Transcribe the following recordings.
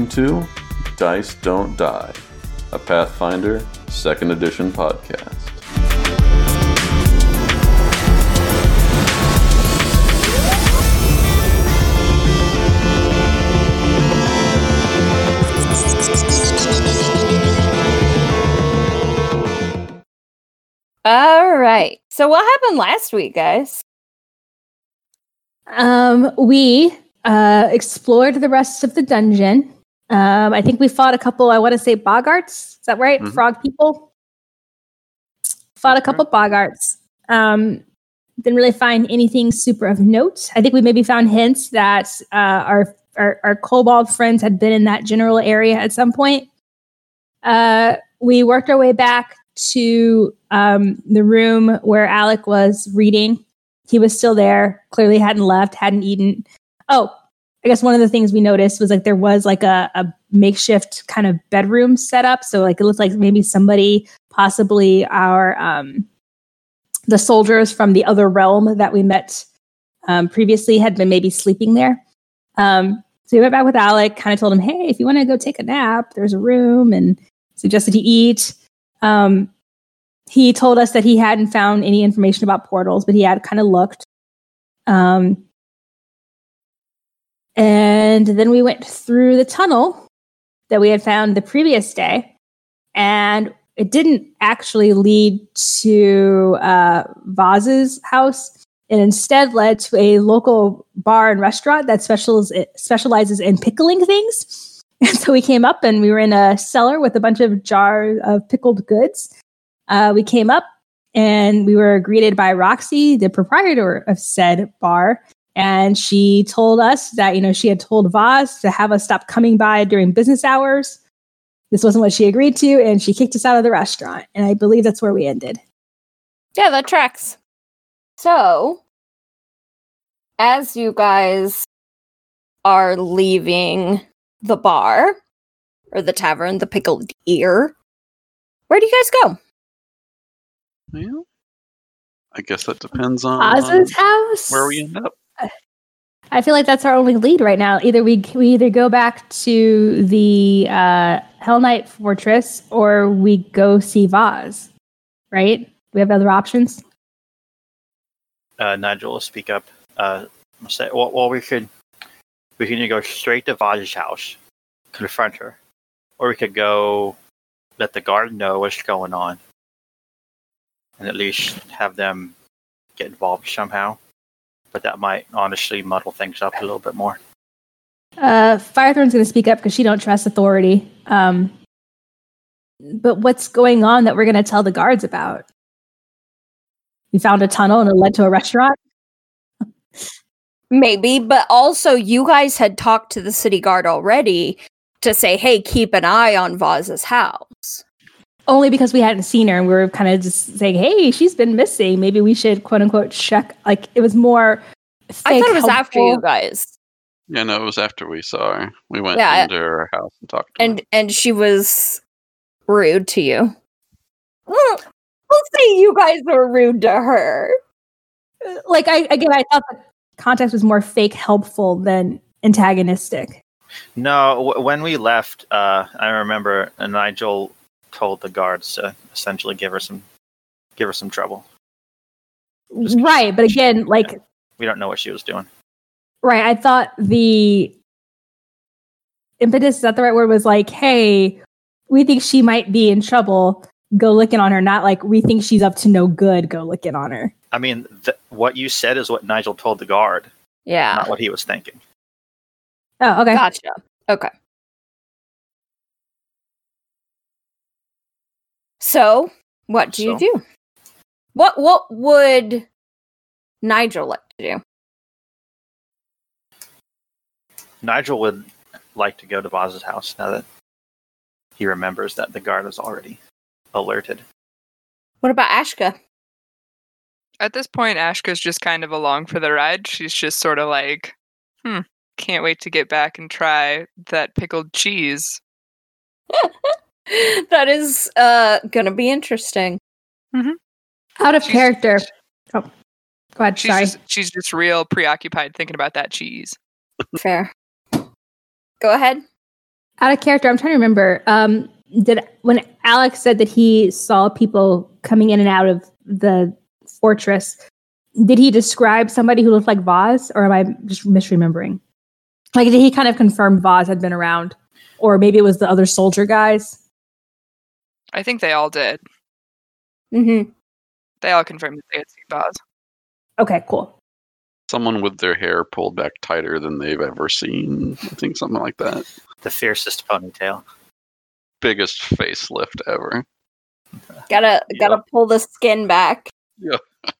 Hello, and welcome to Dice Don't Die, a Pathfinder 2nd Edition podcast. All right. So what happened last week, guys? Um, we uh, explored the rest of the dungeon. Um, I think we fought a couple. I want to say boggards. Is that right? Mhm. Frog people. Fought a couple boggards. Um, didn't really find anything super of note. I think we maybe found hints that uh, our, our our kobold friends had been in that general area at some point. Uh, we worked our way back to um, the room where Alec was reading he was still there clearly hadn't left hadn't eaten oh i guess one of the things we noticed was like there was like a, a makeshift kind of bedroom set up. So like it looked like maybe somebody possibly our um the soldiers from the other realm that we met um, previously had been maybe sleeping there. Um so we went back with alec kind of told him hey if you want to go take a nap there's a room and suggested he eat. Um he told us that he hadn't found any information about portals, but he had kind of looked. Um, and then we went through the tunnel that we had found the previous day, and it didn't actually lead to uh, Vaz's house. It instead led to a local bar and restaurant that specials, specializes in pickling things. And so we came up and we were in a cellar with a bunch of jars of pickled goods uh, we came up and we were greeted by Roxy, the proprietor of said bar. And she told us that, you know, she had told Vaz to have us stop coming by during business hours. This wasn't what she agreed to, and she kicked us out of the restaurant. And I believe that's where we ended. Yeah, that tracks. So, as you guys are leaving the bar or the tavern, the pickled ear, where do you guys go? Well, I guess that depends on Vaz's house. where we end up. I feel like that's our only lead right now. Either we we either go back to the uh, Hellknight Fortress or we go see Vaz. Right? We have other options? uh, Nigel speak up. Uh, say, well, well, we could we can go straight to Vaz's house, confront her, or we could go let the guard know what's going on, and at least have them get involved somehow. But that might honestly muddle things up a little bit more. Uh, Firethorn's going to speak up because she don't trust authority. Um, but what's going on that we're going to tell the guards about? We found a tunnel and it led to a restaurant. Maybe, but also you guys had talked to the city guard already to say, hey, keep an eye on Vaz's house. Only because we hadn't seen her and we were kind of just saying, "Hey, she's been missing. Maybe we should quote unquote check." Like it was more. I thought it was after you guys. Yeah, no, it was after we saw her. We went Yeah, into her house and talked to And and she was rude to you. We'll say you guys were rude to her. Like I again, I thought the context was more fake helpful than antagonistic. No, w- when we left, uh, I remember Nigel told the guards to essentially give her some give her some trouble. Just 'cause Right, but again, like We don't know what she was doing. Right. I thought the impetus, is that the right word, was like, hey, we think she might be in trouble. Go looking on her. Not like we think she's up to no good. Go looking on her. I mean, th- what you said is what Nigel told the guard, Yeah. not what he was thinking. Oh, okay. Gotcha. Okay. So, what do you do? What what would Nigel like to do? Nigel would like to go to Vaz's house now that he remembers that the guard is already alerted. What about Ashka? At this point, Ashka's just kind of along for the ride. She's just sort of like, hmm, can't wait to get back and try that pickled cheese. that is uh gonna be interesting. Out of She's- character. Oh, go ahead. She's Sorry. just, she's just real preoccupied thinking about that cheese. Fair. Go ahead. Out of character, I'm trying to remember. Um, did when Alex said that he saw people coming in and out of the fortress, did he describe somebody who looked like Vaz, or am I just misremembering? Like, did he kind of confirm Vaz had been around, or maybe it was the other soldier guys? I think they all did. Mm-hmm. They all confirmed that they had seen Boz. Okay, cool. Someone with their hair pulled back tighter than they've ever seen. I think something like that. The fiercest ponytail. Biggest facelift ever. Gotta gotta pull the skin back. Yeah.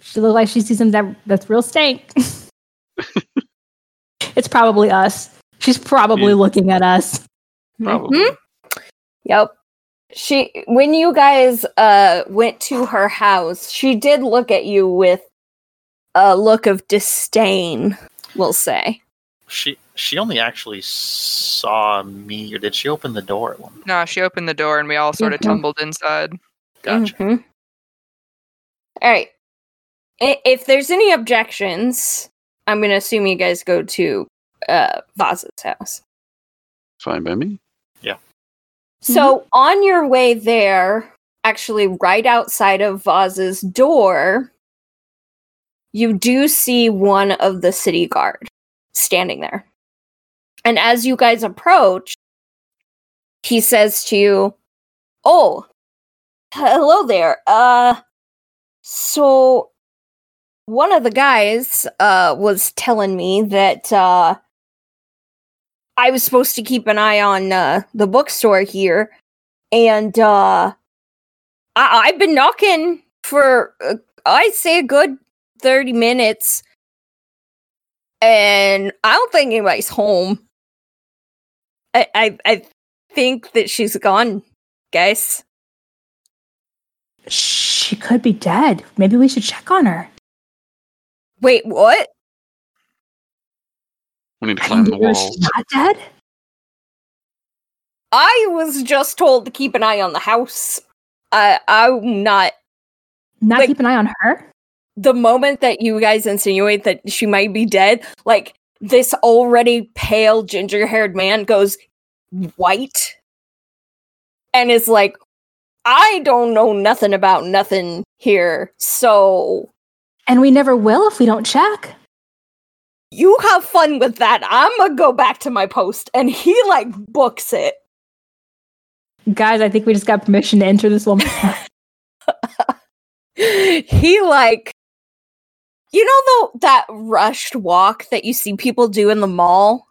she looked like she sees something that, that's real stank. it's probably us. She's probably Yeah. looking at us. Probably. Mhm. Yep. She when you guys uh went to her house, she did look at you with a look of disdain, we'll say. She she only actually saw me, or did she open the door at one? No, she opened the door and we all sort of Mhm. tumbled inside. Gotcha. Mhm. All right. I- If there's any objections, I'm gonna assume you guys go to uh Vaz's house. Fine by me. So on your way there, actually right outside of Vaz's door, you do see one of the city guard standing there. And as you guys approach, he says to you, "Oh, hello there. Uh so one of the guys uh was telling me that uh I was supposed to keep an eye on uh, the bookstore here, and uh, I- I've been knocking for uh, I'd say a good thirty minutes, and I don't think anybody's home. I I, I think that she's gone, guys. She could be dead. Maybe we should check on her. Wait, what? We need to climb the Maybe walls. She's not dead. I was just told to keep an eye on the house. I I'm not Not Like- keep an eye on her. the moment that you guys insinuate that she might be dead, like this already pale ginger haired man goes white and is like, I don't know nothing about nothing here. So And we never will if we don't check. You have fun with that. I'm gonna go back to my post. And he like books it. Guys, I think we just got permission to enter this woman's house. he like you know the that rushed walk that you see people do in the mall?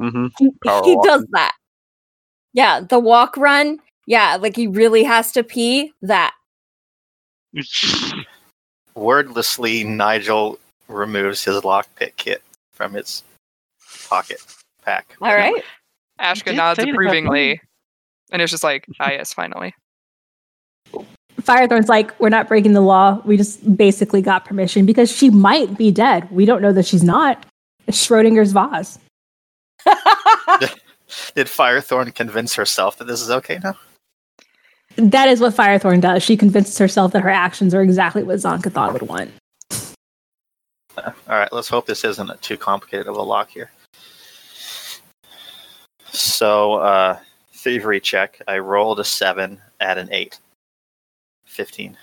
Mm-hmm. he he does that. Yeah, the walk run. Yeah, like he really has to pee. That. Wordlessly, Nigel removes his lockpick kit from his pocket pack. All right. Ashka nods say to have approvingly. And it's just like, ah, yes, finally. Firethorn's like, we're not breaking the law. We just basically got permission because she might be dead. We don't know that she's not. It's Schrodinger's Vaz. Did Firethorn convince herself that this is okay now? That is what Firethorn does. She convinces herself that her actions are exactly what Zon-Kuthon would want. All right, let's hope this isn't too complicated of a lock here. So, uh, thievery check. I rolled a seven at an eight. 15.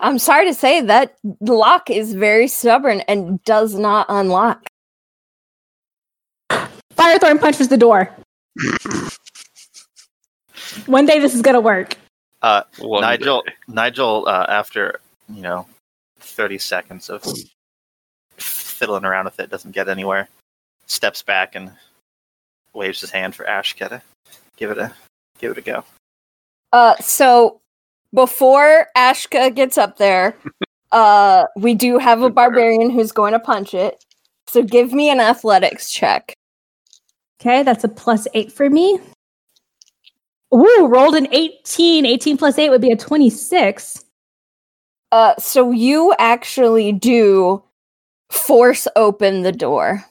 I'm sorry to say that lock is very stubborn and does not unlock. Firethorn punches the door. One day this is gonna work. Uh, Nigel, day. Nigel, uh, after you know, thirty seconds of fiddling around with it, doesn't get anywhere. Steps back and waves his hand for Ashka to give it a give it a go. Uh, so before Ashka gets up there, uh, we do have a barbarian who's going to punch it. So give me an athletics check. Okay, that's a plus eight for me. Ooh, rolled an 18. 18 plus 8 would be a 26. Uh, so you actually do force open the door.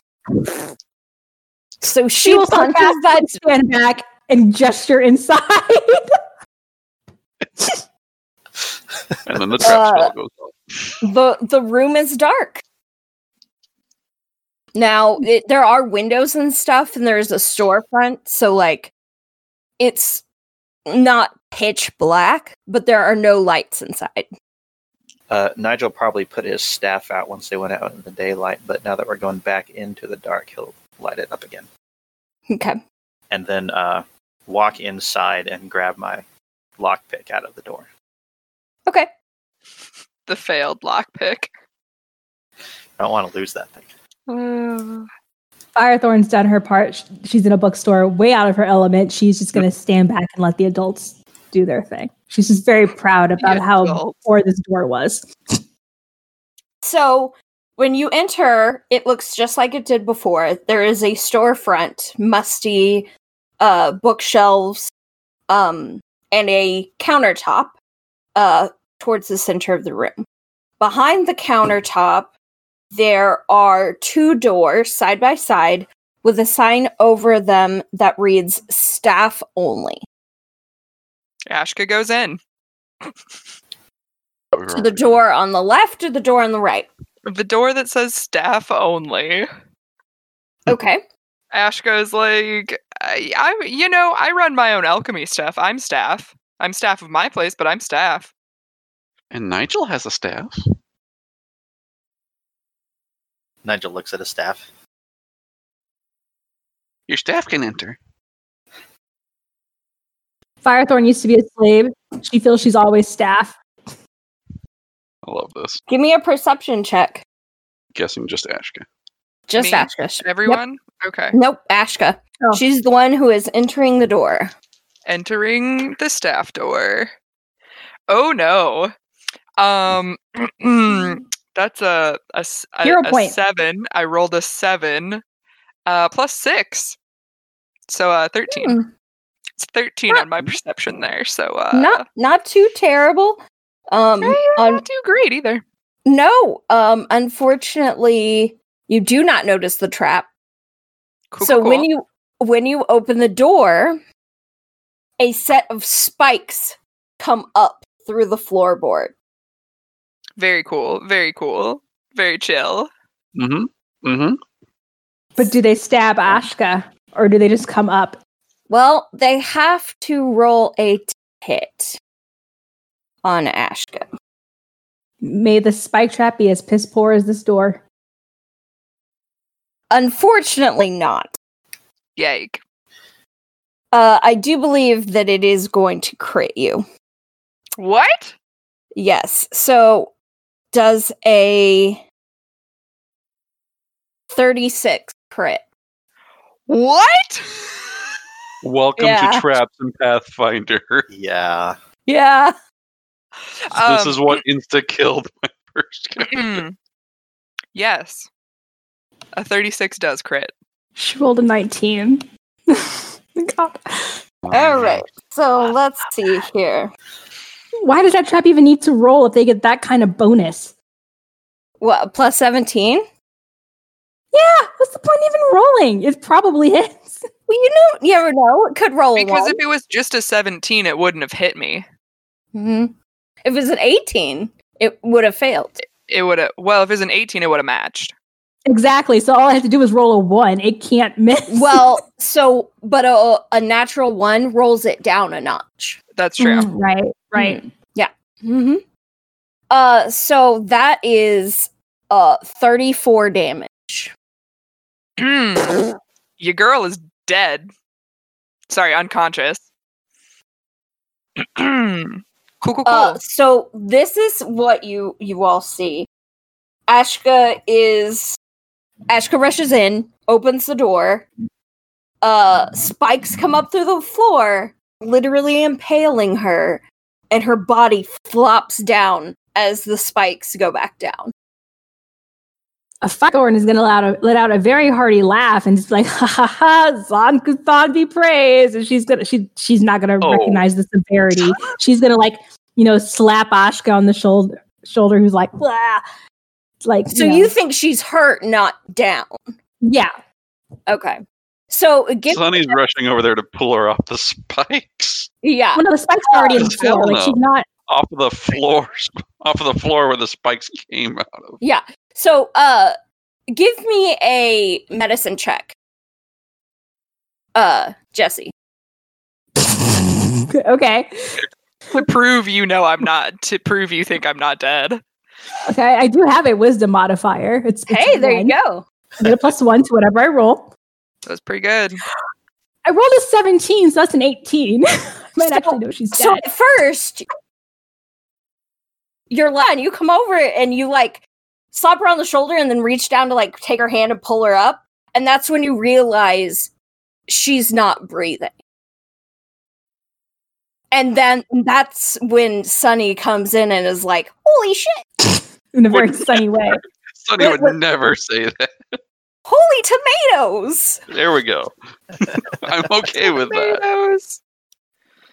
So she will start punches that. stand back and gesture inside. And then the trap Uh, goes off. the The room is dark. Now, it, there are windows and stuff, and there's a storefront, so like it's not pitch black, but there are no lights inside. Uh, Nigel probably put his staff out once they went out in the daylight, but now that we're going back into the dark, he'll light it up again. Okay. And then uh, walk inside and grab my lockpick out of the door. Okay. The failed lockpick. I don't want to lose that thing. Uh, Firethorn's done her part. She's in a bookstore, way out of her element. She's just going to stand back and let the adults do their thing. She's just very proud about The how adults. poor this door was. So when you enter, it looks just like it did before. There is a storefront, musty uh, bookshelves, um, and a countertop uh, towards the center of the room. Behind the countertop, there are two doors side by side with a sign over them that reads staff only. Ashka goes in. So the door on the left or the door on the right? The door that says staff only. Okay. Ashka's like, I, I, you know, I run my own alchemy stuff. I'm staff. I'm staff of my place, but I'm staff. And Nigel has a staff. Nigel looks at his staff. Your staff can enter. Firethorn used to be a slave. She feels she's always staff. I love this. Give me a perception check. Guessing just Ashka. Just Me? Ashka. Everyone? Okay. Nope, Ashka. Oh. She's the one who is entering the door. Entering the staff door. Oh no. Um, that's a Hero a point. seven. I rolled a seven, uh, plus six. So, uh, 13. Hmm. It's 13 Not- on my perception there. So, uh, not not too terrible. Um, eh, un- not too great either. no. Um, unfortunately, you do not notice the trap. Cool, so cool, when you when you open the door, a set of spikes come up through the floorboard. Very cool. Very cool. Very chill. Mm-hmm. Mm-hmm. But do they stab Ashka or do they just come up? Well, they have to roll a t- hit on Ashka. May the spike trap be as piss poor as this door. Unfortunately, not. Yike. Uh, I do believe that it is going to crit you. What? Yes. So does a 36 crit. What? Welcome Yeah. to Traps and Pathfinder. Yeah. Yeah. this Um, is what insta killed my first character. Mm. yes. A 36 does crit. She rolled a 19. God. All right. So let's see here. Why does that trap even need to roll if they get that kind of bonus? What, plus 17? Yeah, what's the point even rolling? It probably hits. Well, you know, you never know. It could roll Because one. if it was just a 17, it wouldn't have hit me. Mhm. If it was an 18, it would have failed. It would have, well, if it was an 18, it would have matched. Exactly. So all I have to do is roll a one. It can't miss. Well, so, but a, a natural one rolls it down a notch. That's true. Mm, right, right. Mm-hmm. Uh, so that is uh 34 damage. Mm. Your girl is dead. Sorry, unconscious. cool, cool, cool. Uh, so this is what you you all see. Ashka is Ashka rushes in, opens the door. Uh, spikes come up through the floor, literally impaling her, and her body flops down as the spikes go back down. A Firethorn is going to let out, a, let out a very hearty laugh and just be like, ha ha ha, Zon-Kuthon be praised. And she's gonna she she's not gonna Oh. recognize the severity. she's gonna like, you know, slap Ashka on the shoulder shoulder who's like, Blah. like So know. you think she's hurt, not down? Yeah. Okay. So give Sonny's rushing over there to pull her off the spikes. yeah. Well, no, the spike's already in the Hell floor. Like she's not Off of the floor off of the floor where the spikes came out of. Yeah. So uh give me a medicine check. Uh, Jesse. okay. To prove you know I'm not, to prove you think I'm not dead. Okay. I do have a wisdom modifier. It's, it's Hey, there one. you go. I get a plus one to whatever I roll. That's pretty good. I rolled a 17, so that's an 18. I might So- actually know she's So at first, you're lying. You come over and you like slap her on the shoulder and then reach down to like take her hand and pull her up. And that's when you realize she's not breathing. And then that's when Sunny comes in and is like, holy shit, in a very Would sunny way. Sonny What- would never say that. holy tomatoes. There we go. I'm okay with that.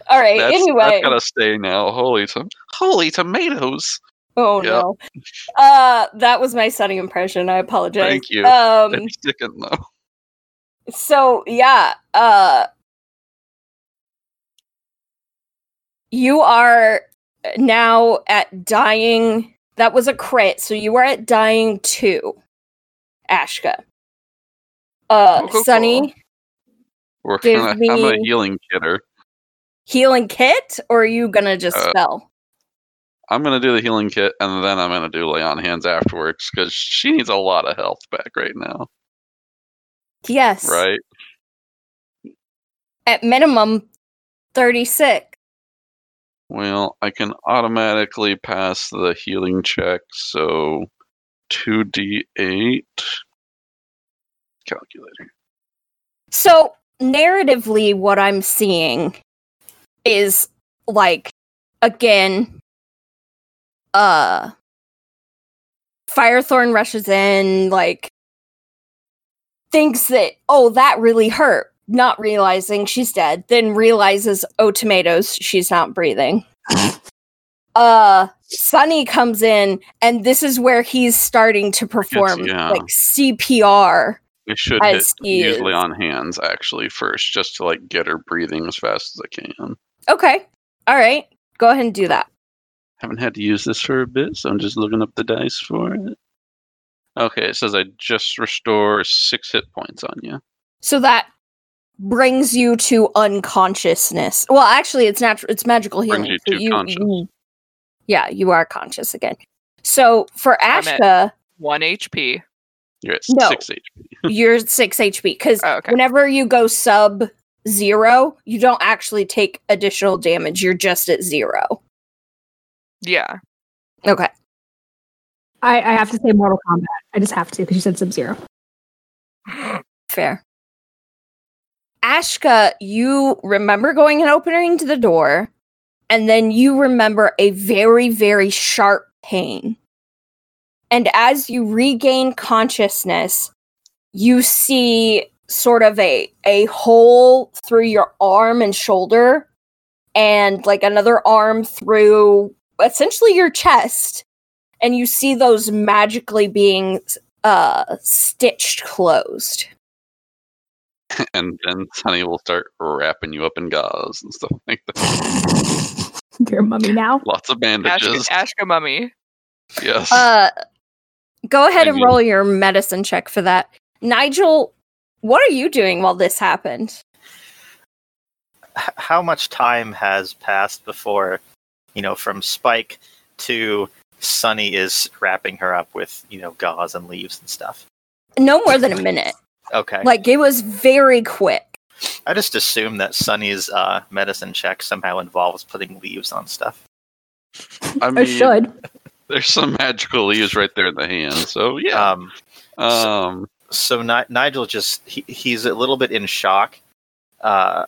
All right, That's, anyway. that's gotta stay now. Holy tom- holy tomatoes. Oh yeah. no. Uh that was my Sunny impression. I apologize. Thank you. Um They're sticking though. so yeah uh you are now at dying that was a crit so you are at dying two ashka uh Cool, cool, sunny cool. We're gonna, I'm a me- healing kidder. healing kit or are you gonna just Uh, spell I'm gonna do the healing kit and then I'm gonna do lay on hands afterwards because she needs a lot of health back right now. yes Right? at minimum 36 Well, I can automatically pass the healing check, so 2d8 calculator. So, narratively, what I'm seeing is like, again, uh, Firethorn rushes in, like, thinks that, oh, that really hurt, not realizing she's dead, then realizes, oh, tomatoes, she's not breathing. uh, Sunny comes in, and this is where he's starting to perform yeah. like CPR. I should hit usually on hands actually first, just to like get her breathing as fast as I can. Okay. All right. Go ahead and do that. Haven't had to use this for a bit, so I'm just looking up the dice for it. Okay, it says I just restore six hit points on you. So that brings you to unconsciousness. Well, actually, it's natural. It's magical Brings healing. you so to conscious. you- yeah, you are conscious again. So for I'm Ashka, One HP. You're at No. six HP. you're six HP because Oh, okay. whenever you go sub zero, you don't actually take additional damage. You're just at zero. Yeah. Okay. I, I have to say Mortal Kombat. I just have to because you said Sub Zero. Fair. Ashka, you remember going and opening to the door, and then you remember a very, very sharp pain. And as you regain consciousness, you see sort of a, a hole through your arm and shoulder, and like another arm through essentially your chest. And you see those magically being uh, stitched closed. and then Sunny will start wrapping you up in gauze and stuff like that. You're a mummy now. Lots of Ashka, bandages. Ashka mummy. yes. Uh, go ahead Thank and you. roll your medicine check for that. Nigel, what are you doing while this happened? H- how much time has passed before, you know, from Spike to Sunny is wrapping her up with, you know, gauze and leaves and stuff? No more than a minute. Okay. Like it was very quick. I just assume that Sunny's uh, medicine check somehow involves putting leaves on stuff. I I mean, should. there's some magical leaves right there in the hand. So yeah. Um, Um, so Ni- Nigel just he, he's a little bit in shock, uh,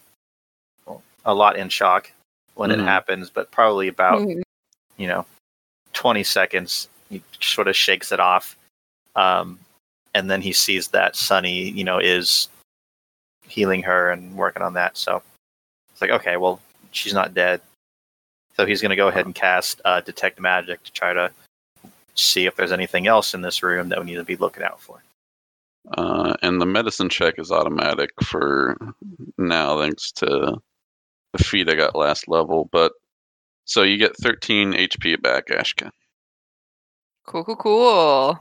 a lot in shock when Mhm. it happens, but probably about Mhm. you know twenty seconds. He sort of shakes it off, um, and then he sees that Sunny, you know, is healing her and working on that. So it's like, okay, well, she's not dead. So he's going to go ahead and cast uh, detect magic to try to see if there's anything else in this room that we need to be looking out for. uh, and the medicine check is automatic for now, thanks to the feat I got last level. But so you get 13 HP back, Ashka. Cool, cool, cool.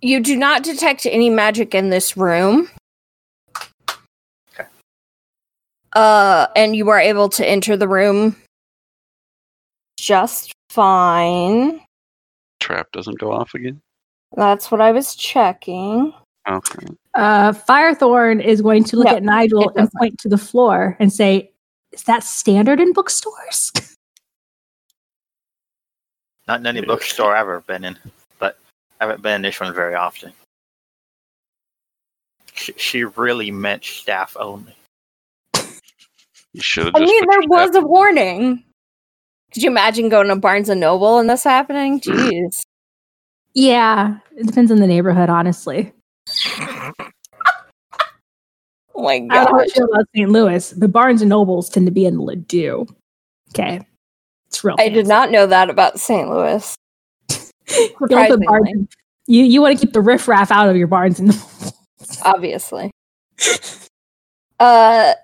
You do not detect any magic in this room. Okay. Uh, and you are able to enter the room just fine. Trap doesn't go off again. That's what I was checking. Okay. Uh, Firethorn is going to look No, at Nigel and point to the floor and say, "Is that standard in bookstores?" Not in any bookstore I've ever been in, but I haven't been in this one very often. She, she really meant staff only. You should I mean, there was a warning. Could you imagine going to Barnes and Noble and this happening? Jeez. yeah, it depends on the neighborhood, honestly. Oh my god! I don't know how gosh. I feel about St. Louis, but Barnes and Nobles tend to be in Ladue. Okay, it's real. I did not know that about St. Louis. You, don't put Barnes you, you want to keep the riffraff out of your Barnes and Nobles. obviously. uh,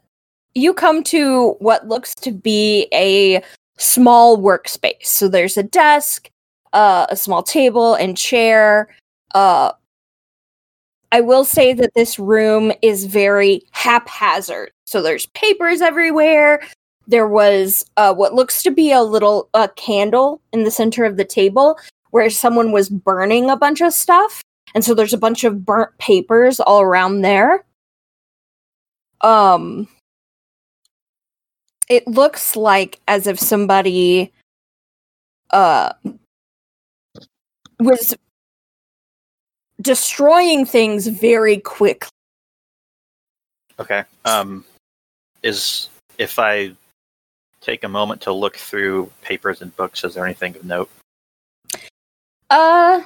you come to what looks to be a small workspace. So there's a desk, uh, a small table and chair. Uh, I will say that this room is very haphazard. So there's papers everywhere. There was uh, what looks to be a little candle in the center of the table where someone was burning a bunch of stuff. And so there's a bunch of burnt papers all around there. Um it looks like as if somebody uh was destroying things very quickly. Okay. Um, is if I take a moment to look through papers and books, is there anything of note? Uh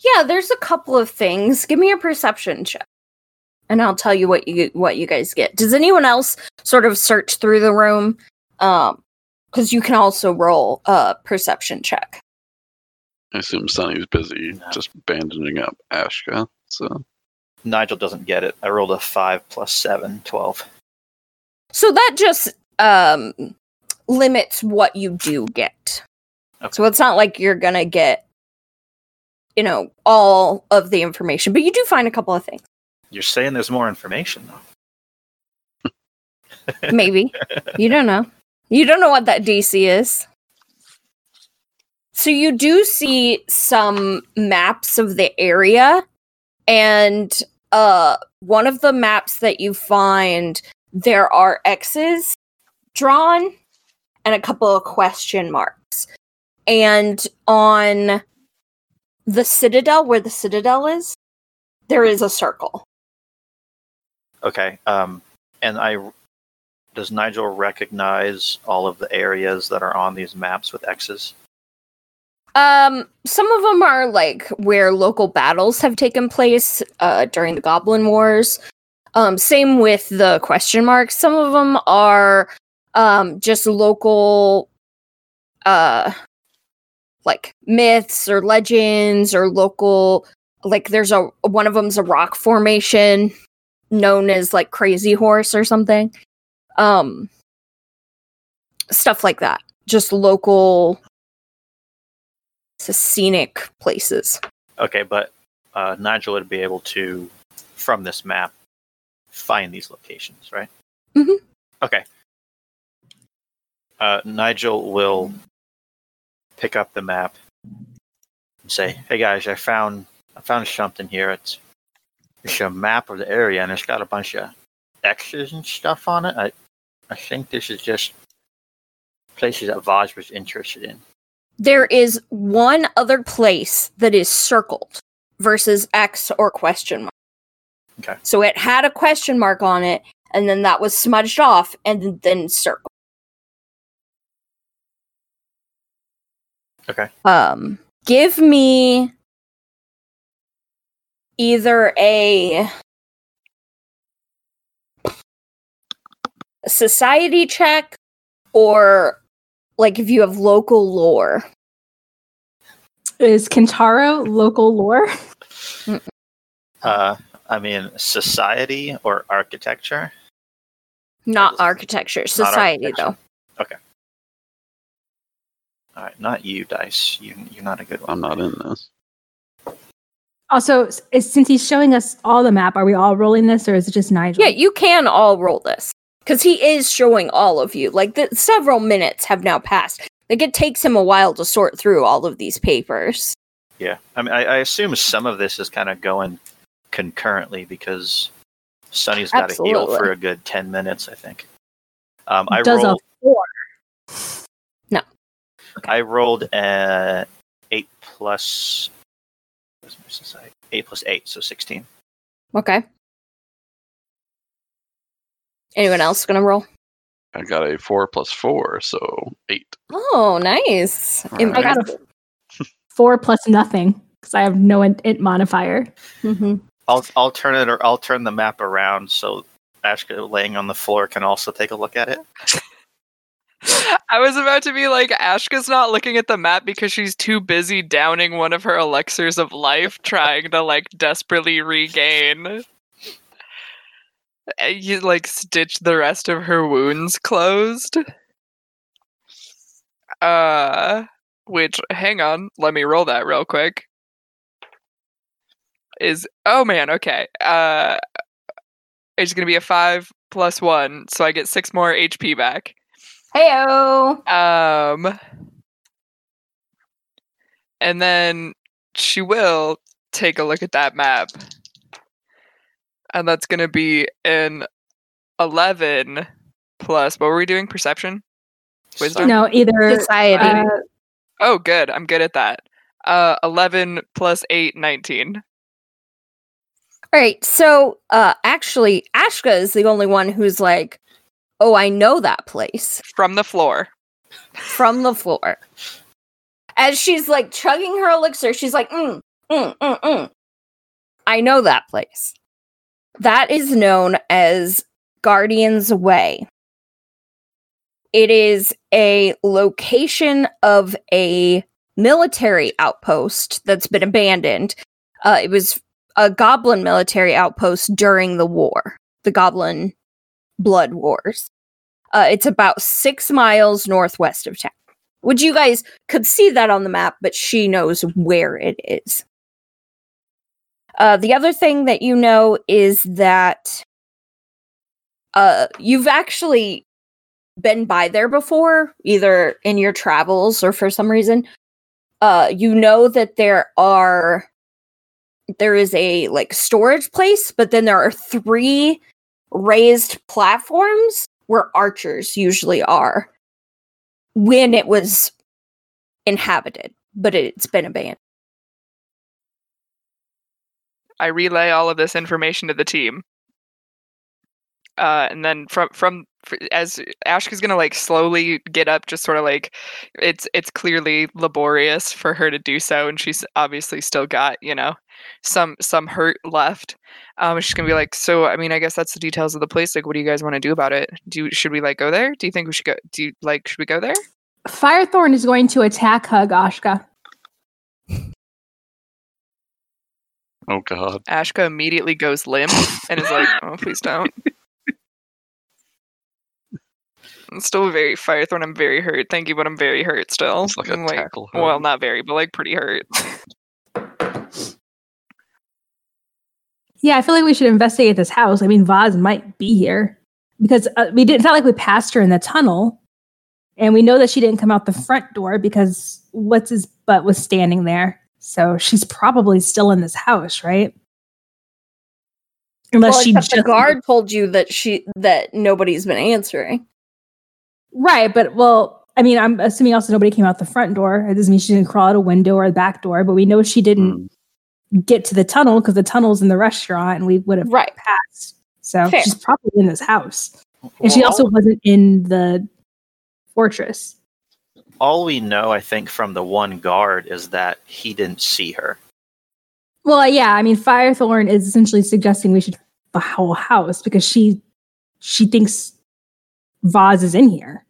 yeah, there's a couple of things. Give me a perception check. And I'll tell you what you what you guys get. Does anyone else sort of search through the room? Um because you can also roll a perception check. I assume Sonny's busy No. just bandaging up Ashka. So Nigel doesn't get it. I rolled a five plus seven, 12. So that just um limits what you do get. Okay. So it's not like you're gonna get, you know, all of the information, but you do find a couple of things. You're saying there's more information though. Maybe. you don't know. You don't know what that DC is. So you do see some maps of the area and uh one of the maps that you find there are X's drawn and a couple of question marks. And on the citadel where the citadel is, there is a circle. Okay. Um, and I does Nigel recognize all of the areas that are on these maps with X's? Um, some of them are like where local battles have taken place uh, during the Goblin Wars. Um, same with the question marks. Some of them are um, just local, uh, like myths or legends or local. Like there's a one of them's a rock formation known as like Crazy Horse or something. Um, stuff like that. Just local scenic places. Okay, but uh, Nigel would be able to, from this map, find these locations, right? Mhm. Okay. Uh, Nigel will pick up the map and say, "Hey guys, I found I found something here. It's it's a map of the area, and it's got a bunch of X's and stuff on it. I I think this is just places that Vaj was interested in. There is one other place that is circled versus X or question mark. Okay. So it had a question mark on it, and then that was smudged off and then circled. Okay. Um, give me either a society check or like if you have local lore. Is Kentaro local lore? Uh, I mean, society or architecture. Not Not architecture, society architecture. though. Okay. All right, not you, Dice. You, you're not a good one. I'm not in this. Also, is- since he's showing us all the map, are we all rolling this, or is it just Nigel? Yeah, you can all roll this because he is showing all of you. Like the several minutes have now passed. Like it takes him a while to sort through all of these papers. Yeah, I mean, I, I assume some of this is kind of going concurrently because Sonny's got to heal for a good ten minutes, I think. Um, I does rolled. a four. no I rolled uh, eight plus. what's my society? Eight plus eight, so sixteen. Okay. Anyone else gonna roll? I got a four plus four, so eight. Oh, nice. All right. I got a four plus nothing because I have no int, int modifier. Mhm. I'll I'll turn it or I'll turn the map around so Ashka laying on the floor can also take a look at it. I was about to be like, Ashka's not looking at the map because she's too busy downing one of her elixirs of life, trying to like desperately regain. You like stitch the rest of her wounds closed. Uh, which hang on, let me roll that real quick. Is oh man, okay. Uh, it's gonna be a five plus one, so I get six more HP back. Heyo. Um, and then she will take a look at that map, and that's going to be an eleven plus. What were we doing? Perception. Wisdom? No, either Society. uh, Oh, good. I'm good at that. Uh, eleven plus eight, 19. All right. So, uh, actually, Ashka is the only one who's like, "Oh, I know that place from the floor. from the floor." As she's like chugging her elixir, she's like, "Mm, mm, mm, mm. I know that place. That is known as Guardian's Way. It is a location of a military outpost that's been abandoned. Uh, it was a goblin military outpost during the war, the Goblin Blood Wars. Uh, it's about six miles northwest of town. Which you guys could see that on the map, but she knows where it is. Uh, the other thing that you know is that uh, you've actually been by there before, either in your travels or for some reason. Uh, you know that there are there is a like storage place, but then there are three raised platforms where archers usually are when it was inhabited, but it's been abandoned. I relay all of this information to the team. Uh, and then from from as Ashka's gonna like slowly get up, just sort of like it's it's clearly laborious for her to do so, and she's obviously still got you know some some hurt left. Um, she's gonna be like, so I mean, I guess that's the details of the place. Like, what do you guys want to do about it? Do you, should we like go there? Do you think we should go? Do you like should we go there? Firethorn is going to attack Hug Ashka. Oh God. Ashka immediately goes limp and is like, oh, please don't. I'm still very Firethorn. I'm very hurt. Thank you, but I'm very hurt still. It's like a I'm tackle hug. Well, not very, but like pretty hurt. Yeah, I feel like we should investigate this house. I mean, Vaz might be here because uh, we didn't. It's not like we passed her in the tunnel, and we know that she didn't come out the front door because what's his butt was standing there. So she's probably still in this house, right? Unless well, she except the just guard told you that she that nobody's been answering. right. But well, I mean, I'm assuming also nobody came out the front door. It doesn't mean she didn't crawl out a window or the back door, but we know she didn't Mm. get to the tunnel because the tunnel's in the restaurant, and we would have Right. passed. So Fair. she's probably in this house. And she also wasn't in the fortress. All we know, I think, from the one guard is that he didn't see her. Well, yeah, I mean, Firethorn is essentially suggesting we should the whole house because she she thinks Vaz is in here.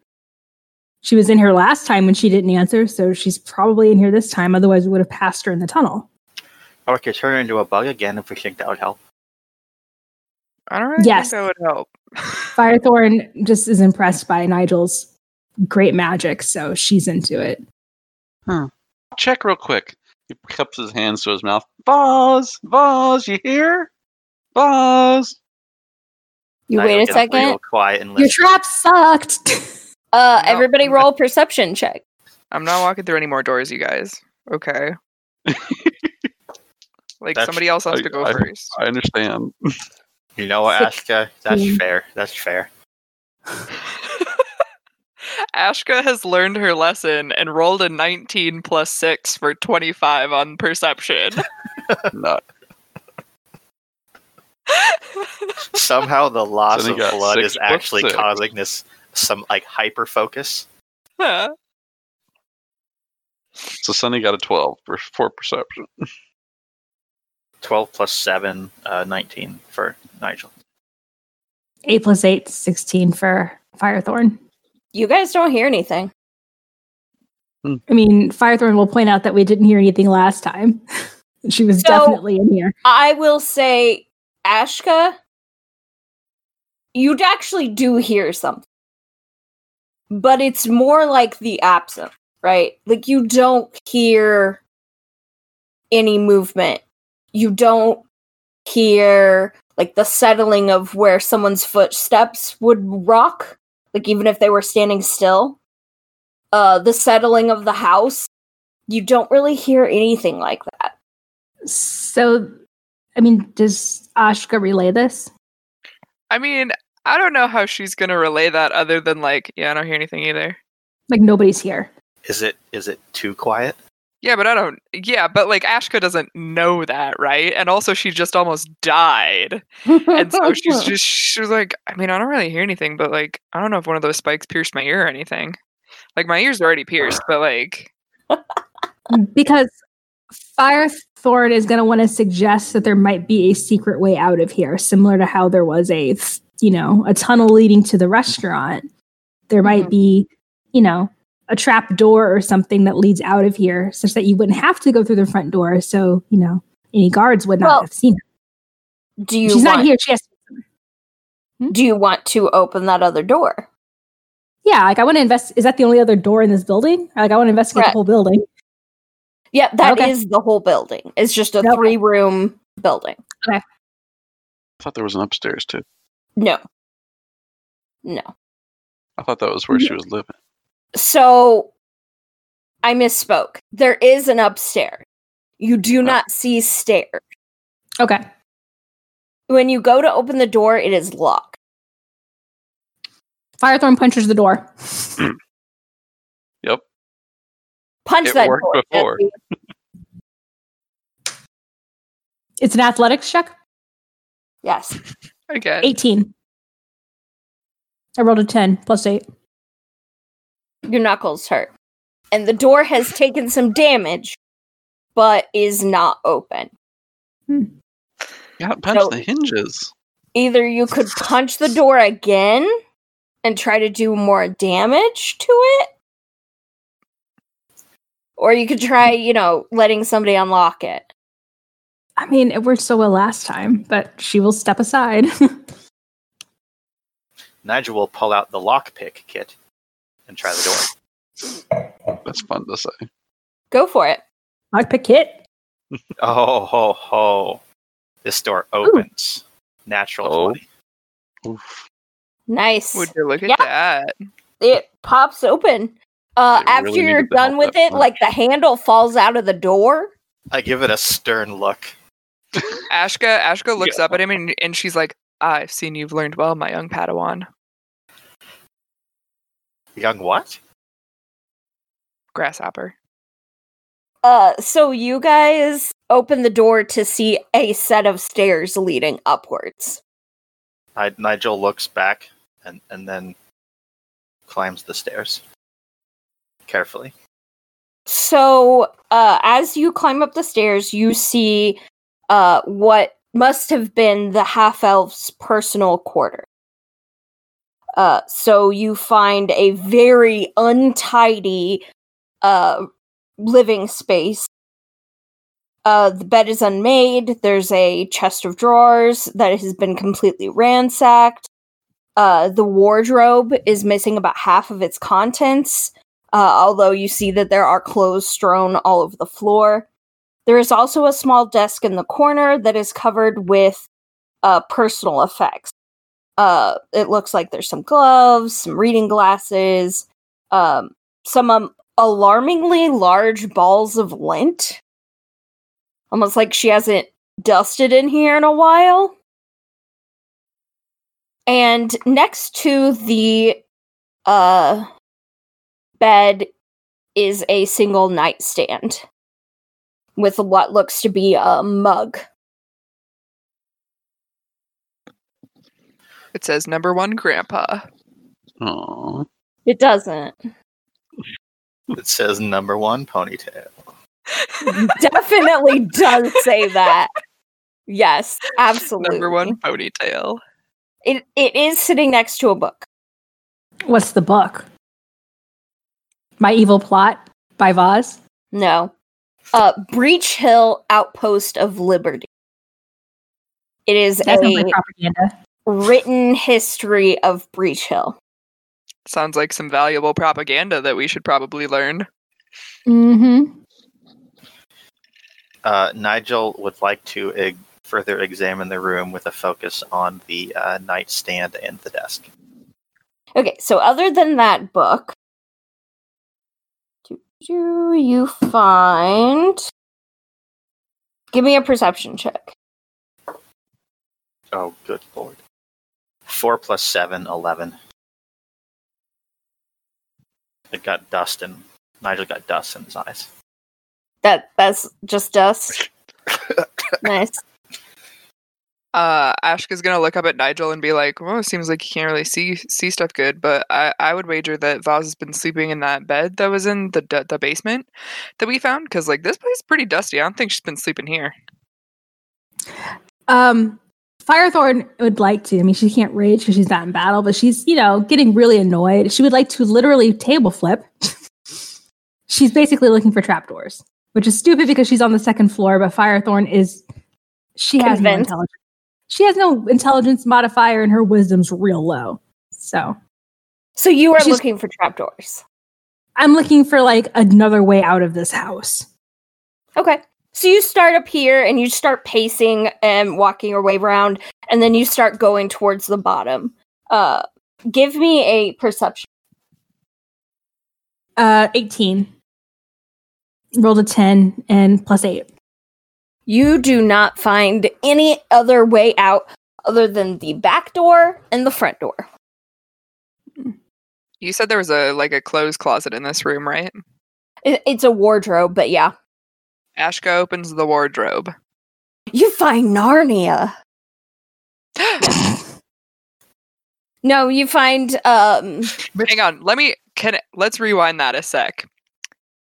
She was in here last time when she didn't answer, so she's probably in here this time. Otherwise, we would have passed her in the tunnel. Or we could turn her into a bug again if we think that would help. I don't really Yes. think that would help. Firethorn just is impressed by Nigel's great magic, so she's into it. Check real quick. He cups his hands to his mouth. Vaz, Vaz, you hear? Vaz. You Nigel wait a second. Real quiet and Your trap sucked. Uh, No. everybody roll perception check. I'm not walking through any more doors, you guys. Okay. like That's- somebody else has I- to go I- first. I understand. You know what, Ashka? That's fair. That's fair. Ashka has learned her lesson and rolled a 19 plus 6 for 25 on perception. Not. Somehow the loss So of blood is actually six. causing this some like hyper focus. Huh. So Sunny got a 12 for, for perception. 12 plus 7, uh, 19 for Nigel. 8 plus 8, 16 for Firethorn. You guys don't hear anything. Hmm. I mean, Firethorn will point out that we didn't hear anything last time. she was So- definitely in here. I will say, Ashka, you'd actually do hear something. But it's more like the absent, right? Like you don't hear any movement. You don't hear like the settling of where someone's footsteps would rock, like even if they were standing still. Uh the settling of the house. You don't really hear anything like that. So, I mean, does Ashka relay this? I mean, I don't know how she's going to relay that other than like, yeah, I don't hear anything either. Like, nobody's here. Is it is it too quiet? Yeah, but I don't. Yeah, but like Ashka doesn't know that, right? And also, she just almost died, and so she's just she's like, I mean, I don't really hear anything, but like, I don't know if one of those spikes pierced my ear or anything. Like my ears are already pierced, but like, because Firethorn is going to want to suggest that there might be a secret way out of here, similar to how there was a, you know, a tunnel leading to the restaurant. There might Mhm. be, you know, a trap door or something that leads out of here, such that you wouldn't have to go through the front door. So, you know, any guards would not Well, have seen her. do you She's want, not here. She has. Hmm? do you want to open that other door? Yeah, like I want to invest. Is that the only other door in this building? Like I want to investigate Correct. the whole building. Yeah, that is Okay. the whole building. It's just a Okay. three room building. okay I thought there was an upstairs too. No. No. I thought that was where she mm-hmm. was living. So I misspoke. There is an upstairs. You do uh-huh. not see stairs. Okay. When you go to open the door, it is locked. Firethorn punches the door. Yep. Punch It that worked door. before. It's an athletics check. Yes. Okay. 18. I rolled a 10 plus 8. Your knuckles hurt. And the door has taken some damage, but is not open. Hmm. Yeah, punch So- the hinges. Either you could punch the door again and try to do more damage to it, or you could try, you know, letting somebody unlock it. I mean, it worked so well last time, but she will step aside. Nigel will pull out the lockpick kit and try the door. That's fun to say. Go for it. Lockpick hit. Oh ho ho! This door opens. Natural Oh. twenty. Oof. Nice. would you look at Yeah. that? it pops open. Uh, They after really you're done with that it, like the handle falls out of the door. I give it a stern look. Ashka Ashka looks up at him and, and she's like, "I've seen you've learned well, my young Padawan." Young what? Grasshopper. Uh, so you guys open the door to see a set of stairs leading upwards. Ni- Nigel looks back and, and then climbs the stairs carefully. So, uh, as you climb up the stairs, you see uh, what must have been the half elf's personal quarter. Uh, so, you find a very untidy uh, living space. Uh, the bed is unmade. There's a chest of drawers that has been completely ransacked. Uh, the wardrobe is missing about half of its contents uh, although you see that there are clothes strewn all over the floor. There is also a small desk in the corner that is covered with uh, personal effects. Uh, it looks like there's some gloves, some reading glasses, um, some um, alarmingly large balls of lint. Almost like she hasn't dusted in here in a while. And next to the uh, bed is a single nightstand with what looks to be a mug. It says number one grandpa. Aw. It doesn't. It says number one ponytail. Definitely does say that. Yes, absolutely. Number one ponytail. It it is sitting next to a book. What's the book? My Evil Plot by Vaz. No. Uh Breach Hill Outpost of Liberty. It is That a like propaganda. Written history of Breach Hill. Sounds like some valuable propaganda that we should probably learn. Mm-hmm. Uh, Nigel would like to eg- further examine the room with a focus on the uh, nightstand and the desk. Okay, so other than that book, do, do you find Give me a perception check. Oh, good lord. Four plus seven, eleven. It got dust and Nigel got dust in his eyes. That that's just dust. nice. Uh, Ashka's gonna look up at Nigel and be like, "Well, it seems like you can't really see see stuff good." But I, I would wager that Vaz has been sleeping in that bed that was in the the, the basement that we found because like this place is pretty dusty. I don't think she's been sleeping here. Um, Firethorn would like to. I mean, she can't rage because she's not in battle, but she's, you know, getting really annoyed. She would like to literally table flip. she's basically looking for trapdoors, which is stupid because she's on the second floor, but Firethorn is. She has no intelligence. She has no intelligence modifier, and her wisdom's real low. So So you are looking for trapdoors. I'm looking for like another way out of this house. Okay. So you start up here and you start pacing and walking your way around, and then you start going towards the bottom. Uh, give me a perception. Uh, 18. Rolled a 10 and plus 8. You do not find any other way out other than the back door and the front door. You said there was a like a clothes closet in this room, right? It, it's a wardrobe, but yeah. Ashka opens the wardrobe. You find Narnia. No, you find um Hang on, let me can let's rewind that a sec.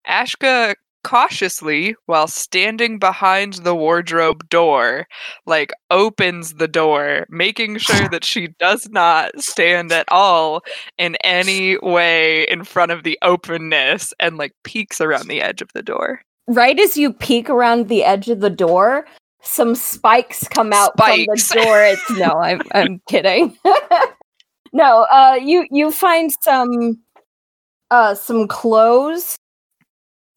Ashka cautiously, while standing behind the wardrobe door, like opens the door, making sure that she does not stand at all in any way in front of the openness and like peeks around the edge of the door. Right as you peek around the edge of the door, some spikes come out Spikes. from the door. It's no, I'm I'm kidding. no, uh you you find some uh some clothes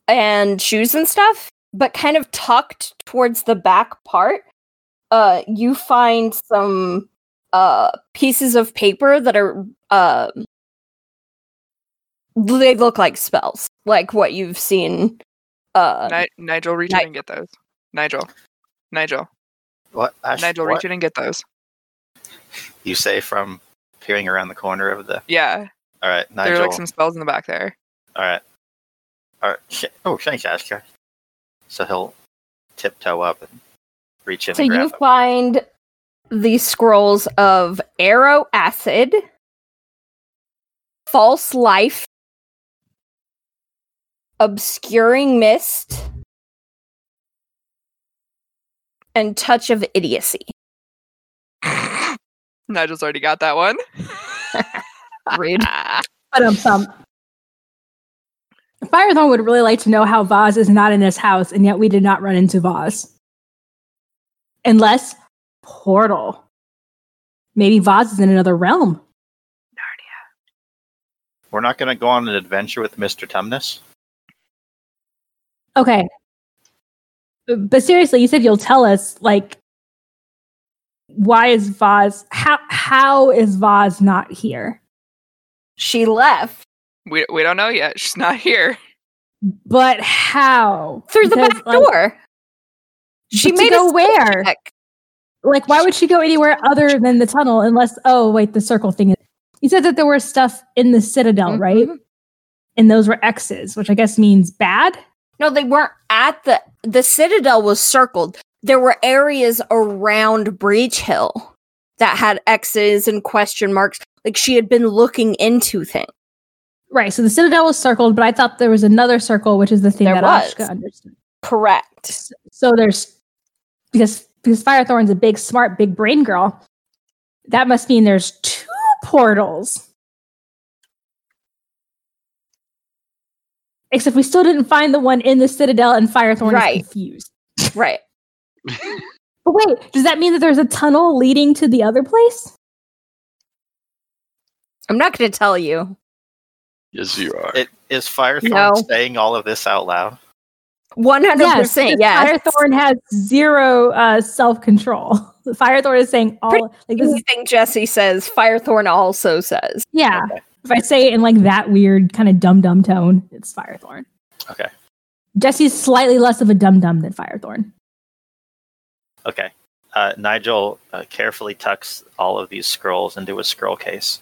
and shoes and stuff, but kind of tucked towards the back part. Uh you find some uh pieces of paper that are uh they look like spells, like what you've seen uh Ni- Nigel, reach Ni- in and get those. Nigel. Nigel. What? Ash, Nigel, what? reach in and get those. You say from peering around the corner of the. Yeah. All right, Nigel. There are like some spells in the back there. All right. All right. Oh, thanks, Ashka. So he'll tiptoe up and reach in So and grab you them. find the scrolls of arrow acid, false life, obscuring mist, and touch of idiocy. Nigel's already got that one. Rude. But um, some. Firethorn would really like to know how Vaz is not in this house, and yet we did not run into Vaz. Unless portal. Maybe Vaz is in another realm. Narnia. We're not going to go on an adventure with Mr. Tumnus. Okay. but seriously, you said you'll tell us. Like, why is Vaz? How how is Vaz not here? She left We we don't know yet. She's not here. But how? through the Because, back like, door. She but to made go a where? check. Like, why would she go anywhere other than the tunnel? Unless, oh wait, the circle thing. is You said that there was stuff in the citadel, right? Mhm. And those were X's, which I guess means bad. No, they weren't at the the citadel was circled. There were areas around Breach Hill that had X's and question marks. Like she had been looking into things. Right. So the citadel was circled, but I thought there was another circle, which is the thing There that was. Ashka understood. Correct. So there's because because Firethorn's a big, smart, big brain girl. That must mean there's two portals. Except we still didn't find the one in the citadel, and Firethorn Right. is confused. Right. But wait, does that mean that there's a tunnel leading to the other place? I'm not going to tell you. Yes, you are. It, is Firethorn No. saying all of this out loud? 100% Yes, yes. Firethorn has zero uh, self control. Firethorn is saying all Pretty like this is Jesse says, Firethorn also says. yeah. Okay. If I say it in like that weird kind of dumb dumb tone, it's Firethorn. Okay. Jesse's slightly less of a dum dum than Firethorn. Okay. Uh, Nigel uh, carefully tucks all of these scrolls into a scroll case.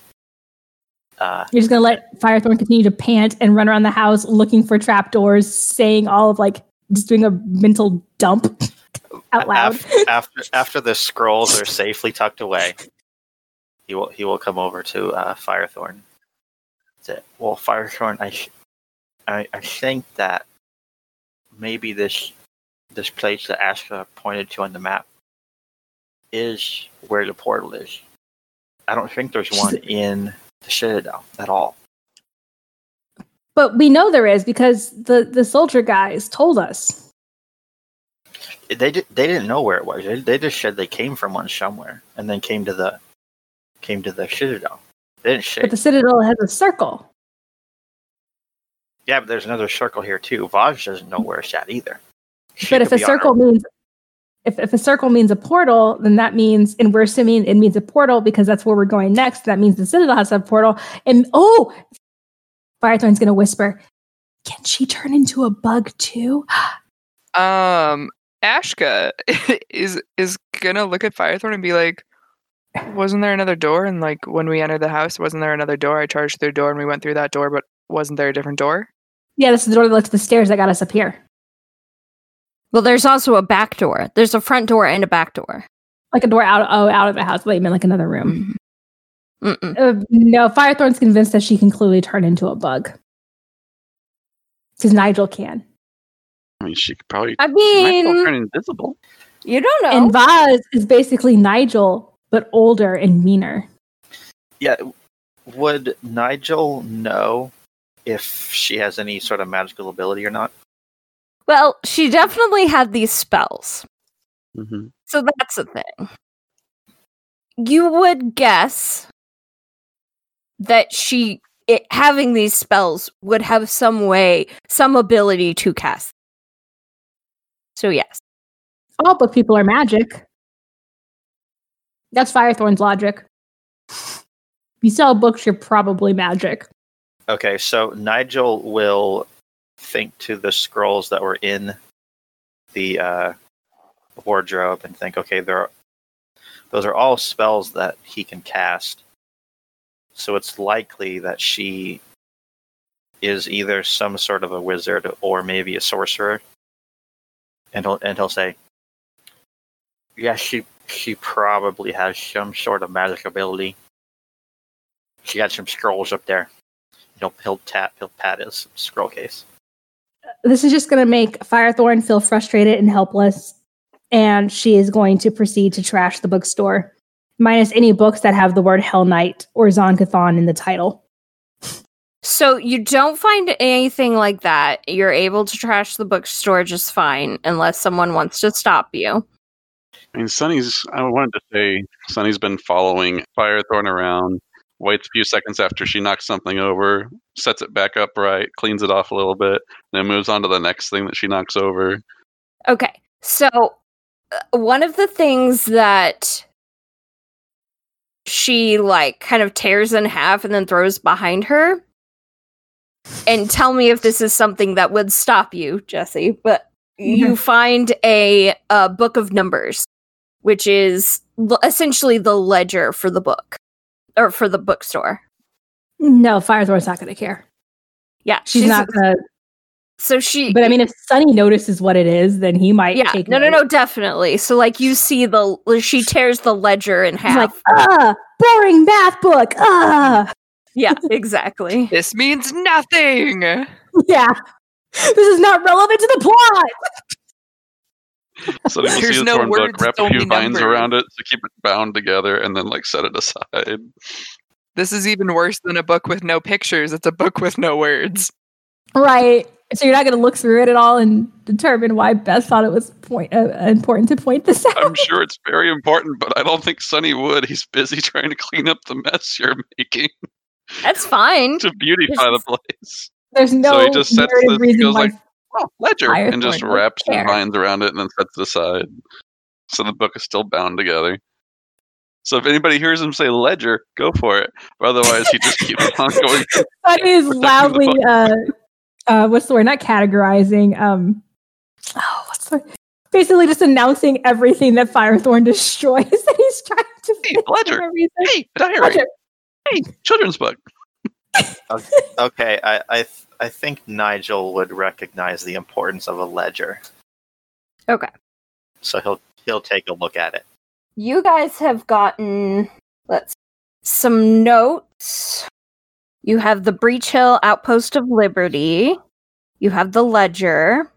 Uh, You're just gonna let Firethorn continue to pant and run around the house looking for trapdoors, saying all of like just doing a mental dump out loud. af- after after the scrolls are safely tucked away, he will he will come over to uh, Firethorn. Say, well, Firethorn, I, I I think that maybe this this place that Ashka pointed to on the map is where the portal is. I don't think there's one in the Citadel at all. But we know there is because the the soldier guys told us. They did, they didn't know where it was. They, they just said they came from one somewhere and then came to the came to the Citadel. They didn't say. But the citadel has a circle. Yeah, but there's another circle here too. Vaz doesn't know where it's at either. She but if a be on her- circle means if, if a circle means a portal, then that means and we're assuming it means a portal because that's where we're going next. That means the citadel has a portal. And oh Firethorn's gonna whisper, Can she turn into a bug too? Um, Ashka is is gonna look at Firethorn and be like, "Wasn't there another door?" And like when we entered the house, wasn't there another door? I charged through the door and we went through that door, but wasn't there a different door? Yeah, this is the door that led to the stairs that got us up here. Well, there's also a back door. There's a front door and a back door. Like a door out oh out of the house. Wait, you meant like another room. Mm-mm. Uh, no, Firethorn's convinced that she can clearly turn into a bug. Because Nigel can. I mean, she could probably I she might still mean, turn invisible. you don't know. And Vaz is basically Nigel, but older and meaner. Yeah, would Nigel know if she has any sort of magical ability or not? well, she definitely had these spells. hmm So that's the thing. You would guess that she, it, having these spells, would have some way, some ability to cast. So yes, All book people are magic. That's Firethorn's logic. You sell books, you're probably magic. Okay, so Nigel will think to the scrolls that were in the uh, wardrobe and think, okay, there are, those are all spells that he can cast. So it's likely that she is either some sort of a wizard or maybe a sorcerer. And he'll and he'll say, "Yeah, she she probably has some sort of magic ability. She got some scrolls up there." He'll he'll tap he'll pat his scroll case. This is just going to make Firethorn feel frustrated and helpless, and she is going to proceed to trash the bookstore, minus any books that have the word Hellknight or Zon-Kuthon in the title. So you don't find anything like that. You're able to trash the bookstore just fine, unless someone wants to stop you. I mean, Sunny's. I wanted to say Sunny's been following Firethorn around. Waits a few seconds after she knocks something over, sets it back upright, cleans it off a little bit, then moves on to the next thing that she knocks over. Okay. So, uh, one of the things that she like kind of tears in half and then throws behind her. And tell me if this is something that would stop you, Jesse. But you find a, a book of numbers, which is essentially the ledger for the book or for the bookstore. No, Firethorn's not going to care. Yeah, She's, not going to. So she, But I mean, if Sunny notices what it is, then he might yeah, take no, no, note. no, definitely. So like you see the she tears the ledger in He's like, ah, boring math book. Ah, yeah, exactly. This means nothing. yeah. This is not relevant to the plot. So we'll see There's the no thorn words, book, wrap a few only vines numbers. around it to keep it bound together, and then like set it aside. This is even worse than a book with no pictures. It's a book with no words. Right. So you're not going to look through it at all and determine why Beth thought it was point, uh, important to point this out. I'm sure it's very important, but I don't think Sunny would. He's busy trying to clean up the mess you're making That's fine. to beautify the place. There's no so he just sets narrative this, he goes why. like, oh, ledger, and just wraps some care. vines around it and then sets it aside. So the book is still bound together. So if anybody hears him say ledger, go for it. But otherwise, he just keeps on going. Sunny is the loudly, uh, uh, what's the word? Not categorizing. Um, oh, what's the Basically, just announcing everything that Firethorn destroys that he's trying to Hey, ledger. Hey, diary. Ledger. Hey, children's book. Okay, I I, th- I think Nigel would recognize the importance of a ledger, Okay. so he'll he'll take a look at it. You guys have gotten let's some notes. You have the Breach Hill Outpost of Liberty. You have the ledger.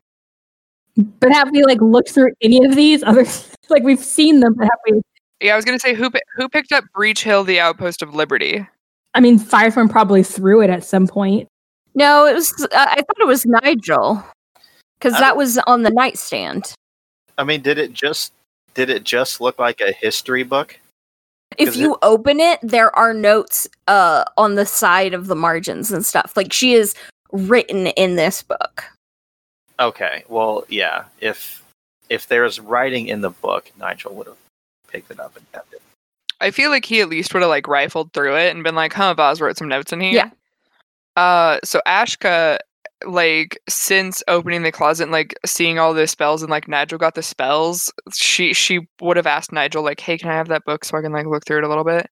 But have we like looked through any of these other? Like we've seen them, but have we? Yeah, I was gonna say who who picked up Breach Hill, the Outpost of Liberty. I mean, Firethorn probably threw it at some point. No, it was. Uh, I thought it was Nigel because Uh, that was on the nightstand. I mean, did it just did it just look like a history book? If Is you open it, there are notes uh, on the side of the margins and stuff. Like she is written in this book. Okay, well, yeah. If if there's writing in the book, Nigel would have picked it up and kept it. I feel like he at least would have like rifled through it and been like, "Huh, Vaz wrote some notes in here." Yeah. Uh, so Ashka, like, since opening the closet and like seeing all the spells and like Nigel got the spells, she she would have asked Nigel like, "Hey, can I have that book so I can like look through it a little bit?"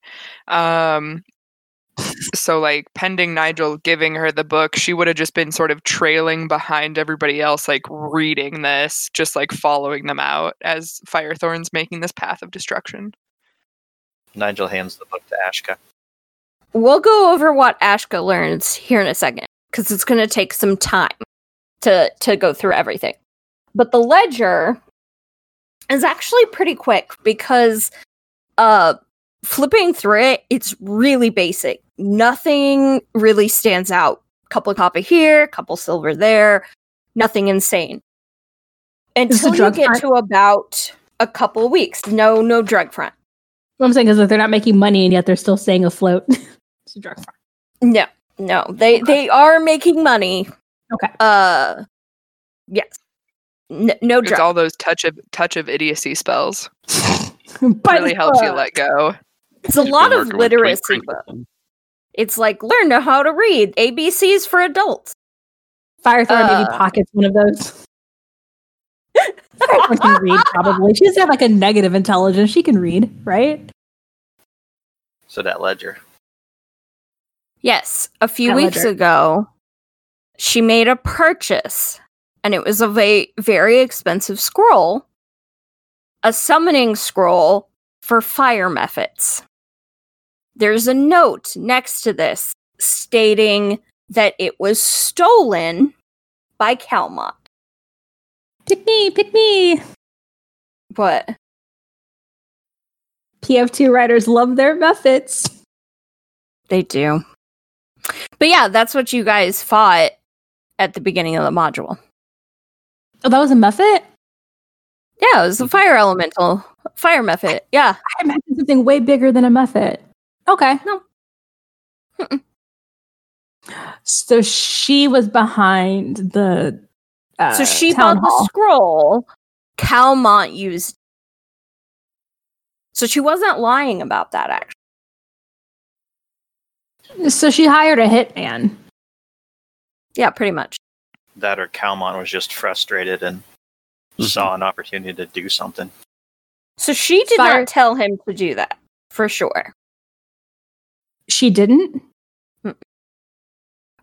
Um. So like pending Nigel giving her the book, she would have just been sort of trailing behind everybody else, like reading this, just like following them out as Firethorn's making this path of destruction. Nigel hands the book to Ashka. We'll go over what Ashka learns here in a second because it's going to take some time to to go through everything. But the ledger is actually pretty quick because uh flipping through it it's really basic. Nothing really stands out. Couple of copper here, couple silver there, nothing insane. Until you get front- to about a couple weeks. No no drug front. What I'm saying is that they're not making money and yet they're still staying afloat. it's a drug farm. No, no, they they are making money. Okay. Uh, yes. N- no It's drug. all those touch of touch of idiocy spells. Really helps you let go. it's a lot of working with Twink literacy It's like learn how to read ABCs for adults. Firethorn maybe Uh. pockets one of those. Firethorn can read probably. She doesn't have like a negative intelligence. She can read, right? So that ledger. Yes, a few That weeks ledger. ago, she made a purchase, and it was of a very expensive scroll, a summoning scroll for fire mephits. There's a note next to this stating that it was stolen by Calmont. Pick me, pick me. What? PF2 writers love their Mephits. They do. But yeah, that's what you guys fought at the beginning of the module. Oh, that was a Mephit? Yeah, it was a fire elemental, fire Mephit. Yeah. I imagined something way bigger than a Mephit. Okay. No. Mm-mm. So she was behind the. Uh, so she town bought the scroll Calmont used. So she wasn't lying about that, actually. So she hired a hitman. Yeah, pretty much. That or Calmont was just frustrated and Mhm. saw an opportunity to do something. So she did Fire- not tell him to do that, for sure. She didn't. But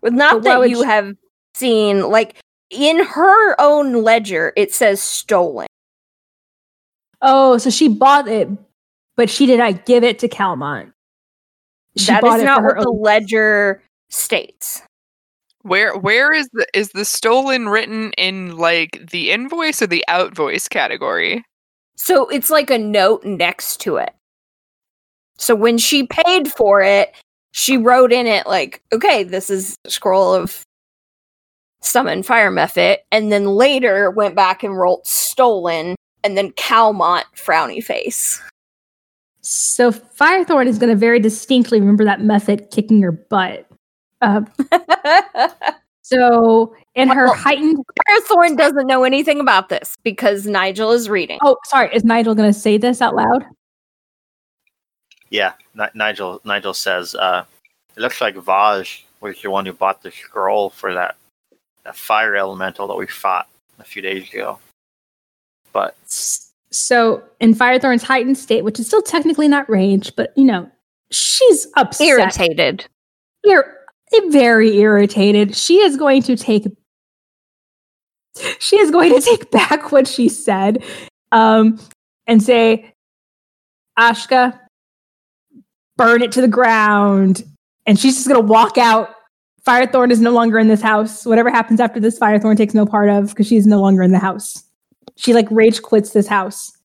But not why that you she- have seen, like, in her own ledger, it says stolen. Oh, so she bought it, but she did not give it to Calmont. She That bought is it not for her what the ledger states. Where where is the is the stolen written in like the invoice or the outvoice category? So it's like a note next to it. So when she paid for it, she wrote in it like, okay, this is a scroll of summon fire mephit, and then later went back and wrote stolen, and then Calmont frowny face. So Firethorn is going to very distinctly remember that mephit kicking her butt. Uh, so in her Well- heightened. Firethorn doesn't know anything about this because Nigel is reading. Oh, sorry. Is Nigel going to say this out loud? Yeah, Ni- Nigel. Nigel says, uh, "It looks like Vaz was the one who bought the scroll for that that fire elemental that we fought a few days ago." But So in Firethorn's heightened state, which is still technically not rage, but you know, she's upset. Irritated. Ir- very irritated. She is going to take she is going to take back what she said um, and say, Ashka, burn it to the ground. And she's just going to walk out. Firethorn is no longer in this house. Whatever happens after this, Firethorn takes no part of because she's no longer in the house. She like rage quits this house.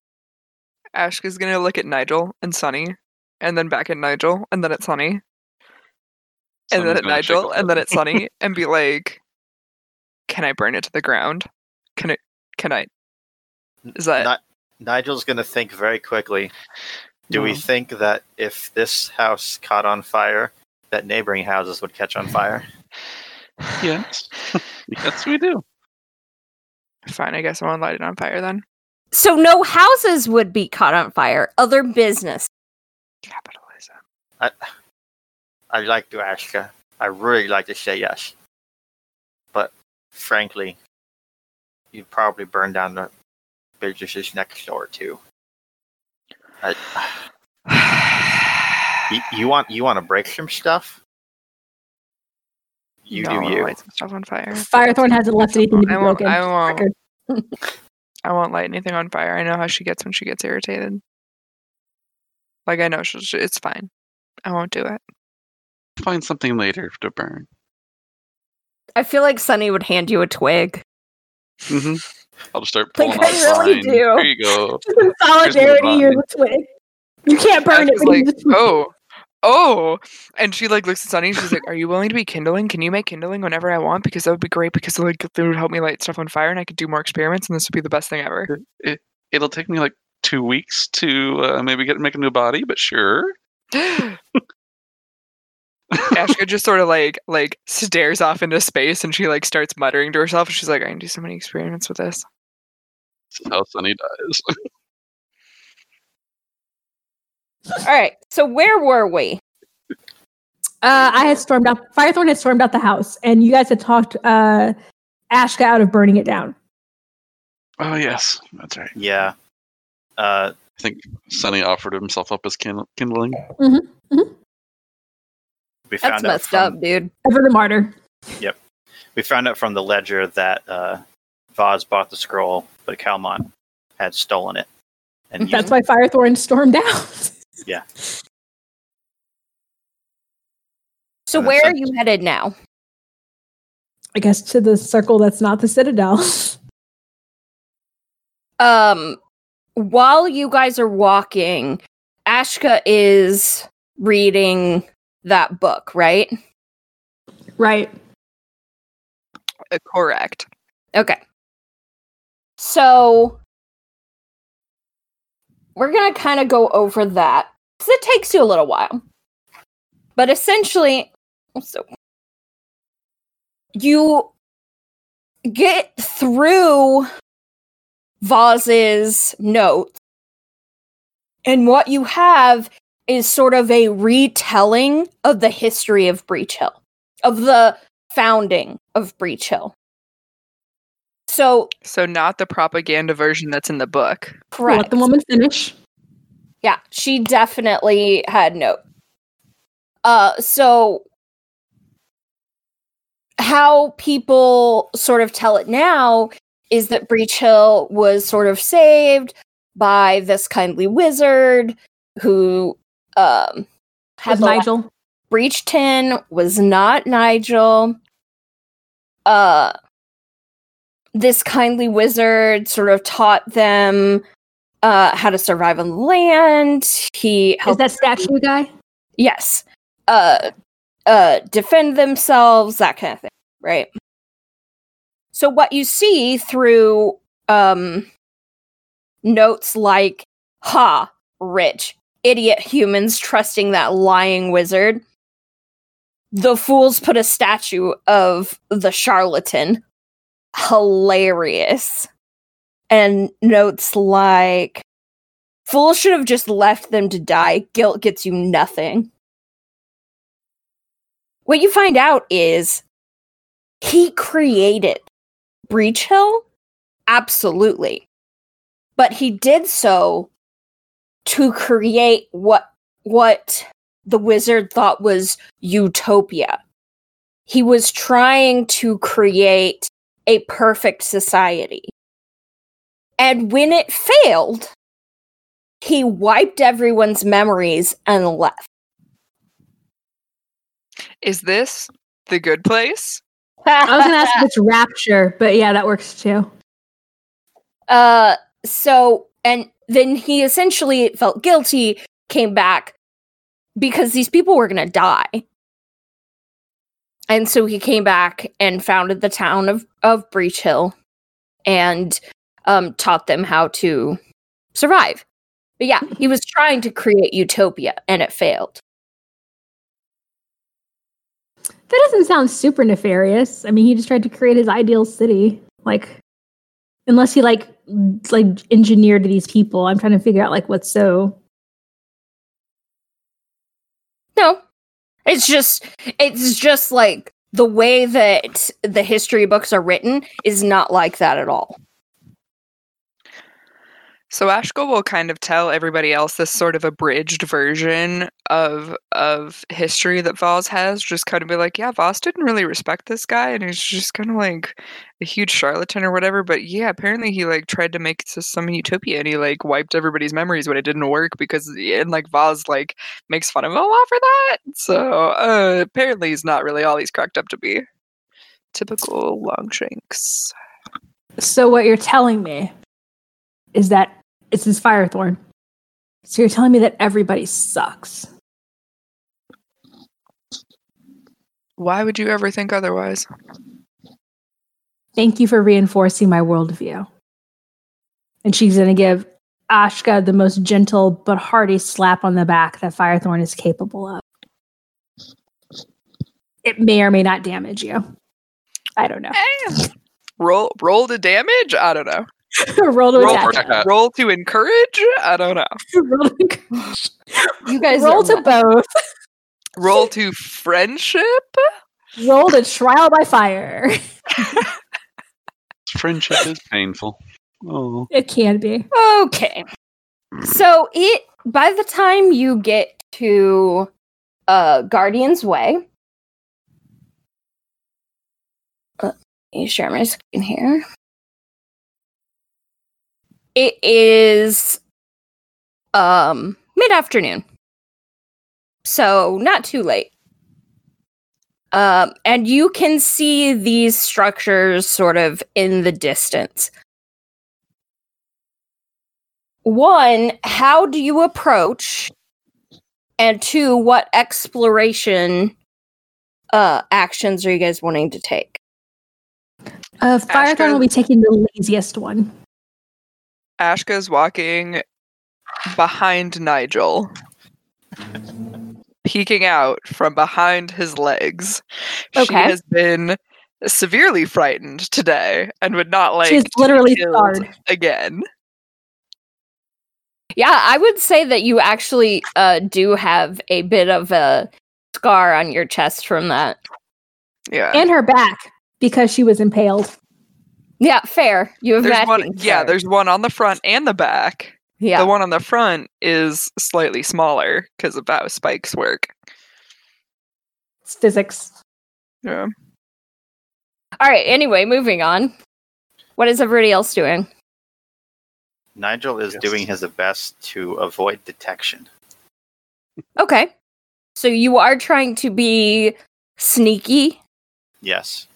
Ashka's gonna look at Nigel and Sunny, and then back at Nigel, and then at Sunny, and Sunny's then at Nigel, and then at Sunny, and be like, "Can I burn it to the ground? Can it? Can I? Is that Ni- Nigel's going to think very quickly. Do we think that if this house caught on fire, that neighboring houses would catch on fire? Yes. yes, we do. fine? I guess I won't light it on fire then." So no houses would be caught on fire, other business. Capitalism. I, I'd like to ask her. I really like to say yes, but frankly, you'd probably burn down the businesses next door too. I, you, you want you want to break some stuff? You No, I do you. Light some stuff on fire. Firethorn hasn't left anything to be I won't. broken. I won't. I won't light anything on fire. I know how she gets when she gets irritated. Like I know she'll. she- It's fine. I won't do it. Find something later to burn. I feel like Sunny would hand you a twig. hmm I'll just start Like, pulling I out really do. Here you go. Just in solidarity, you're the twig. You can't burn it. Ashka's but you're like, oh, oh, and she like looks at Sunny. and She's like, "Are you willing to be kindling? Can you make kindling whenever I want? Because that would be great. Because like it would help me light stuff on fire, and I could do more experiments, and this would be the best thing ever." It'll take me like two weeks to uh, maybe get make a new body, but sure. Ashka just sort of like like stares off into space, and she like starts muttering to herself. She's like, "I can do so many experiments with this." This is how Sunny dies. All right. So where were we? Uh, I had stormed out. Firethorn had stormed out the house, and you guys had talked uh, Ashka out of burning it down. oh yes, that's right. Yeah. Uh, I think Sunny offered himself up as kin- kindling. we found That's out messed from, up, dude. Ever the martyr. Yep. We found out from the ledger that uh, Vaz bought the scroll, but Calmont had stolen it. And That's used why Firethorn stormed out. So And where are you headed now? I guess to the circle that's not the Citadel. Um, while you guys are walking, Ashka is reading that book, right? right. Uh, correct. Okay. So we're going to kind of go over that because it takes you a little while. But essentially, so you get through Vaz's notes. And what you have is sort of a retelling of the history of Breach Hill, of the founding of Breach Hill. So, So not the propaganda version that's in the book. correct. Let the woman finish. Yeah, she definitely had no. Uh, so how people sort of tell it now is that Breach Hill was sort of saved by this kindly wizard who um had Was the la- Nigel. Breachton was not Nigel. Uh this kindly wizard sort of taught them uh how to survive on the land. He Is that statue guy? yes. Uh uh defend themselves, that kind of thing, right? So what you see through um notes like ha, rich, idiot humans trusting that lying wizard. The fools put a statue of the charlatan. Hilarious. And notes like Fools should have just left them to die. Guilt gets you nothing. What you find out is he created Breach Hill? Absolutely. But he did so to create what what the wizard thought was utopia. He was trying to create a perfect society. And when it failed, he wiped everyone's memories and left. Is this the good place? I was gonna ask if it's rapture, but yeah, that works too. Uh, so and then he essentially felt guilty, came back because these people were gonna die, and so he came back and founded the town of of Breach Hill, and um, taught them how to survive. But yeah, he was trying to create utopia, and it failed. That doesn't sound super nefarious. I mean, he just tried to create his ideal city. Like, unless he like like engineered these people, I'm trying to figure out like what's so. No. It's just it's just like the way that the history books are written is not like that at all. So Ashka will kind of tell everybody else this sort of abridged version of of history that Vaz has. Just kind of be like, yeah, Vaz didn't really respect this guy, and he's just kind of like a huge charlatan or whatever. But yeah, apparently he like tried to make this some utopia, and he like wiped everybody's memories when it didn't work because and like Vaz like makes fun of him a lot for that. So uh, apparently he's not really all he's cracked up to be. Typical Longshanks. So what you're telling me is that it's his Firethorn. So you're telling me that everybody sucks. Why would you ever think otherwise? Thank you for reinforcing my worldview. And she's going to give Ashka the most gentle but hearty slap on the back that Firethorn is capable of. It may or may not damage you. I don't know. Eh. Roll roll to damage? I don't know. roll to Roll, attack. attack. roll to encourage? I don't know. roll to, You guys roll are to both. Roll to friendship? Roll to trial by fire. Friendship is painful. Oh, It can be. Okay. So it by the time you get to uh Guardian's Way. Let me share my screen here. It is um mid-afternoon. So not too late. Um, and you can see these structures sort of in the distance. One, how do you approach? And two, what exploration uh actions are you guys wanting to take? Uh, Firethorn will be taking the laziest one. Ashka's walking behind Nigel, peeking out from behind his legs. She Okay. has been severely frightened today and would not like She's literally scarred. again. Yeah, I would say that you actually uh, do have a bit of a scar on your chest from that. Yeah. And her back because she was impaled. Yeah, fair. You have there's one yeah, fair. there's one on the front and the back. yeah. The one on the front is slightly smaller because of how spikes work. It's physics. Yeah. All right. Anyway, moving on. What is everybody else doing? Nigel is Yes. doing his best to avoid detection. Okay. So you are trying to be sneaky. Yes.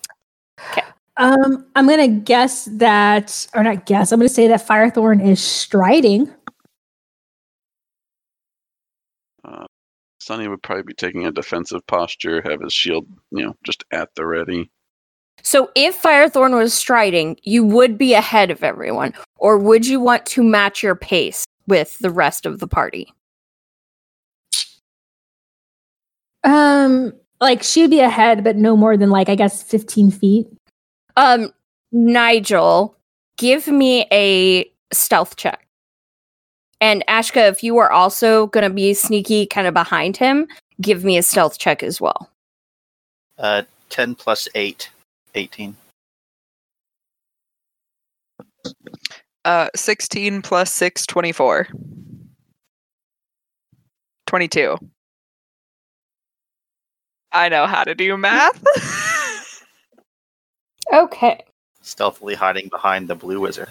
Um, I'm gonna guess that, or not guess. I'm gonna say that Firethorn is striding. Uh, Sunny would probably be taking a defensive posture, have his shield, you know, just at the ready. So if Firethorn was striding, you would be ahead of everyone, or would you want to match your pace with the rest of the party? Um, like she'd be ahead, but no more than like I guess 15 feet. Um, Nigel, give me a stealth check. And Ashka, if you are also going to be sneaky kind of behind him, give me a stealth check as well. Uh, 10 plus 8, 18. Uh 16 plus 6 24. 22. I know how to do math. Okay. Stealthily hiding behind the blue wizard.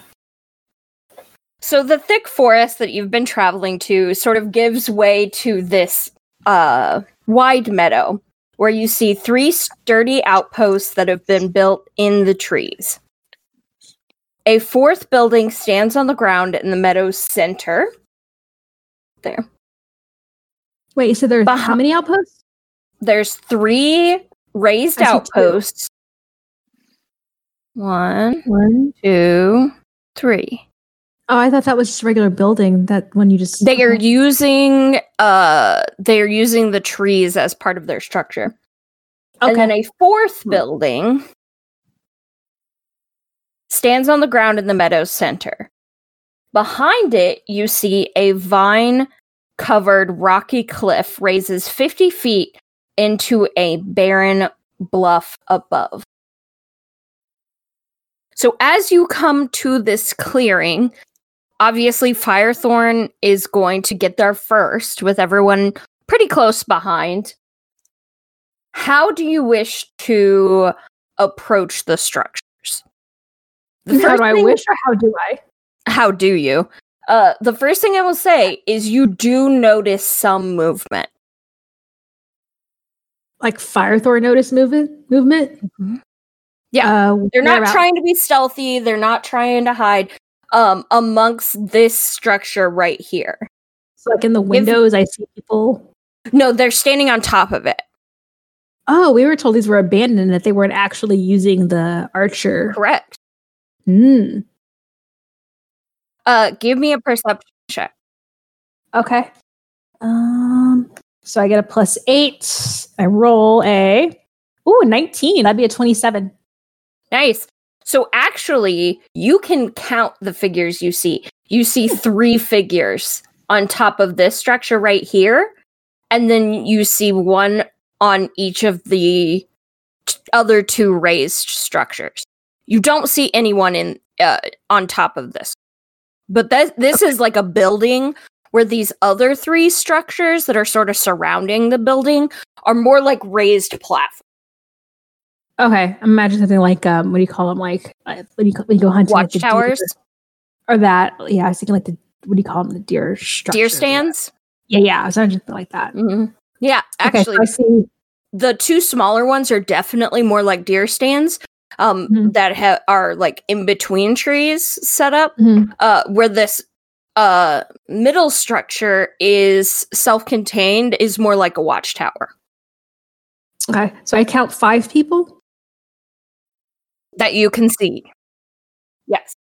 So the thick forest that you've been traveling to sort of gives way to this uh, wide meadow where you see three sturdy outposts that have been built in the trees. A fourth building stands on the ground in the meadow's center. There. Wait, so there's how many outposts? There's three raised I see two. outposts. One, One. two, three. Oh, I thought that was just regular building. That one you just They are using uh they are using the trees as part of their structure. Okay. And then a fourth Hmm. building stands on the ground in the meadow's center. Behind it, you see a vine covered rocky cliff raises 50 feet into a barren bluff above. So, as you come to this clearing, obviously Firethorn is going to get there first with everyone pretty close behind. How do you wish to approach the structures? The how first do I thing- wish or how do I? How do you? Uh, the first thing I will say is you do notice some movement. Like Firethorn notice movement movement? Yeah. Uh, They're not trying to be stealthy. They're not trying to hide. Um, amongst this structure right here. So, like in the windows, I see people. No, they're standing on top of it. Oh, we were told these were abandoned and that they weren't actually using the archer. Correct. Hmm. Uh, give me a perception check. Okay. Um. So I get a plus eight. I roll a. Ooh, 19. That'd be a 27. Nice. So actually, you can count the figures you see. You see three figures on top of this structure right here, and then you see one on each of the t- other two raised structures. You don't see anyone in uh, on top of this, but that this is like a building where these other three structures that are sort of surrounding the building are more like raised platforms. Okay. Imagine something like, um, what do you call them? Like, uh, when you, when you go hunting, like Watchtowers, Or that. Yeah, I was thinking like the, what do you call them? The deer deer stands. Yeah, yeah. I was imagining something like that. Mhm. Yeah, Okay, so actually, I see. the two smaller ones are definitely more like deer stands um, Mhm. that ha- are like in between trees set up. Mhm. Uh, where this uh, middle structure is self-contained, is more like a watchtower Okay. So I count five people. That you can see. Yes,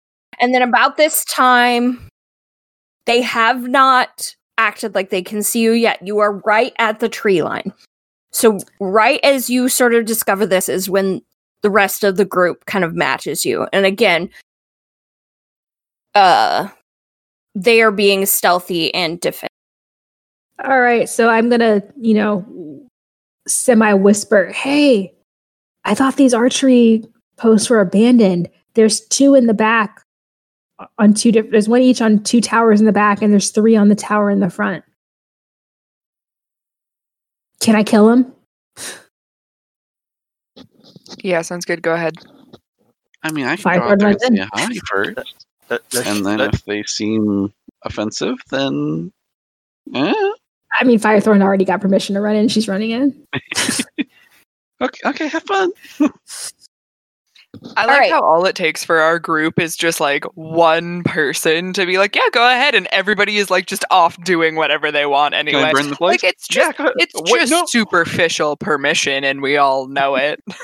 and then about this time, they have not acted like they can see you yet. You are right at the tree line. So right as you sort of discover this is when the rest of the group kind of matches you. And again, uh they are being stealthy and defensive. All right, so I'm gonna, you know, semi whisper, hey, I thought these archery posts were abandoned. There's two in the back on two different, there's one each on two towers in the back, and there's three on the tower in the front. Can I kill him? Yeah, sounds good. Go ahead. I mean, I can Five go out there and word say hi first, Let- let's- and then let- if they seem offensive, then eh, I mean, Firethorn already got permission to run in. She's running in. okay, okay, have fun. I like right. how all it takes for our group is just like one person to be like, "Yeah, go ahead," and everybody is like just off doing whatever they want Can anyway. The? Like it's just go ahead. it's Wait, just no. superficial permission, and we all know it.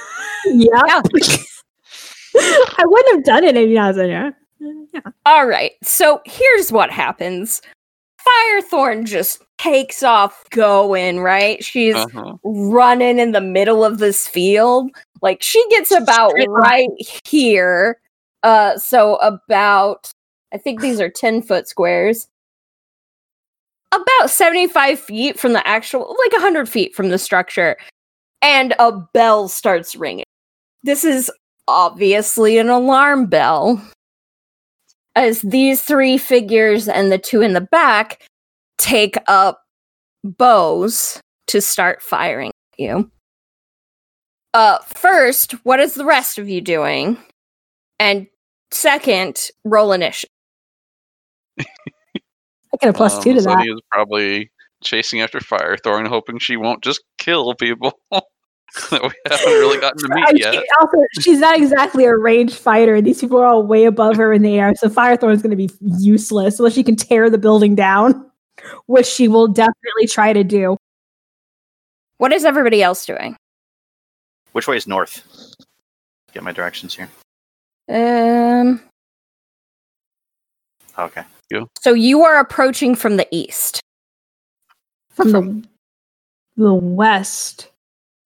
Yeah. Yeah. I wouldn't have done it if you was in there. Yeah. All right. So here's what happens. Firethorn just takes off going, right? She's Uh-huh. running in the middle of this field. Like she gets about right here. Uh so about I think these are 10 foot squares. About 75 feet from the actual like 100 feet from the structure. And a bell starts ringing. This is obviously an alarm bell. As these three figures and the two in the back take up bows to start firing at you. Uh, first, what is the rest of you doing? And second, roll initiative. I get a plus Um, two to that. Sunny is probably chasing after Fire Firethorn, hoping she won't just kill people that we haven't really gotten to meet she- yet. also, she's not exactly a ranged fighter. And these people are all way above her in the air, so Firethorn's going to be useless unless she can tear the building down, which she will definitely try to do. What is everybody else doing? Which way is north? Get my directions here. Um, Okay. You. so you are approaching from the east. From the the west.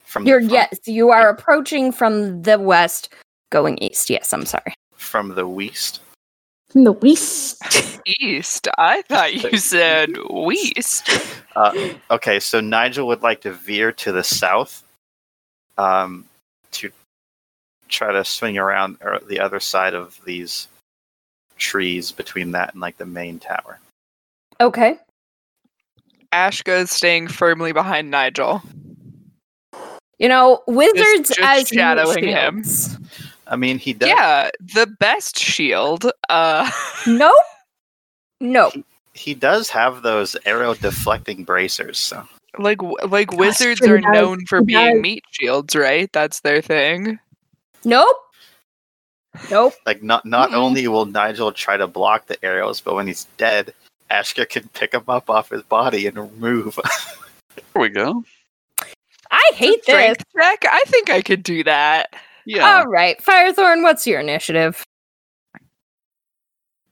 From the You're front- yes, you are approaching from the west, going east. Yes, I'm sorry. from the west. From the west. East. I thought you said west. Uh, okay, so Nigel would like to veer to the south, um, to try to swing around or the other side of these trees between that and like the main tower. Okay. Ashka is staying firmly behind Nigel. You know, wizards just as meat shadowing him. I mean, he does. Yeah, the best shield. Uh, Nope. Nope. He does have those arrow deflecting bracers. So like like Gosh, wizards are does, known for being does. meat shields, right? That's their thing. Nope. Nope. like not not Mm-mm. only will Nigel try to block the arrows, but when he's dead, Ashka can pick him up off his body and move. There we go. I hate this. Strength check. I think I could do that. Yeah. All right, Firethorn, what's your initiative?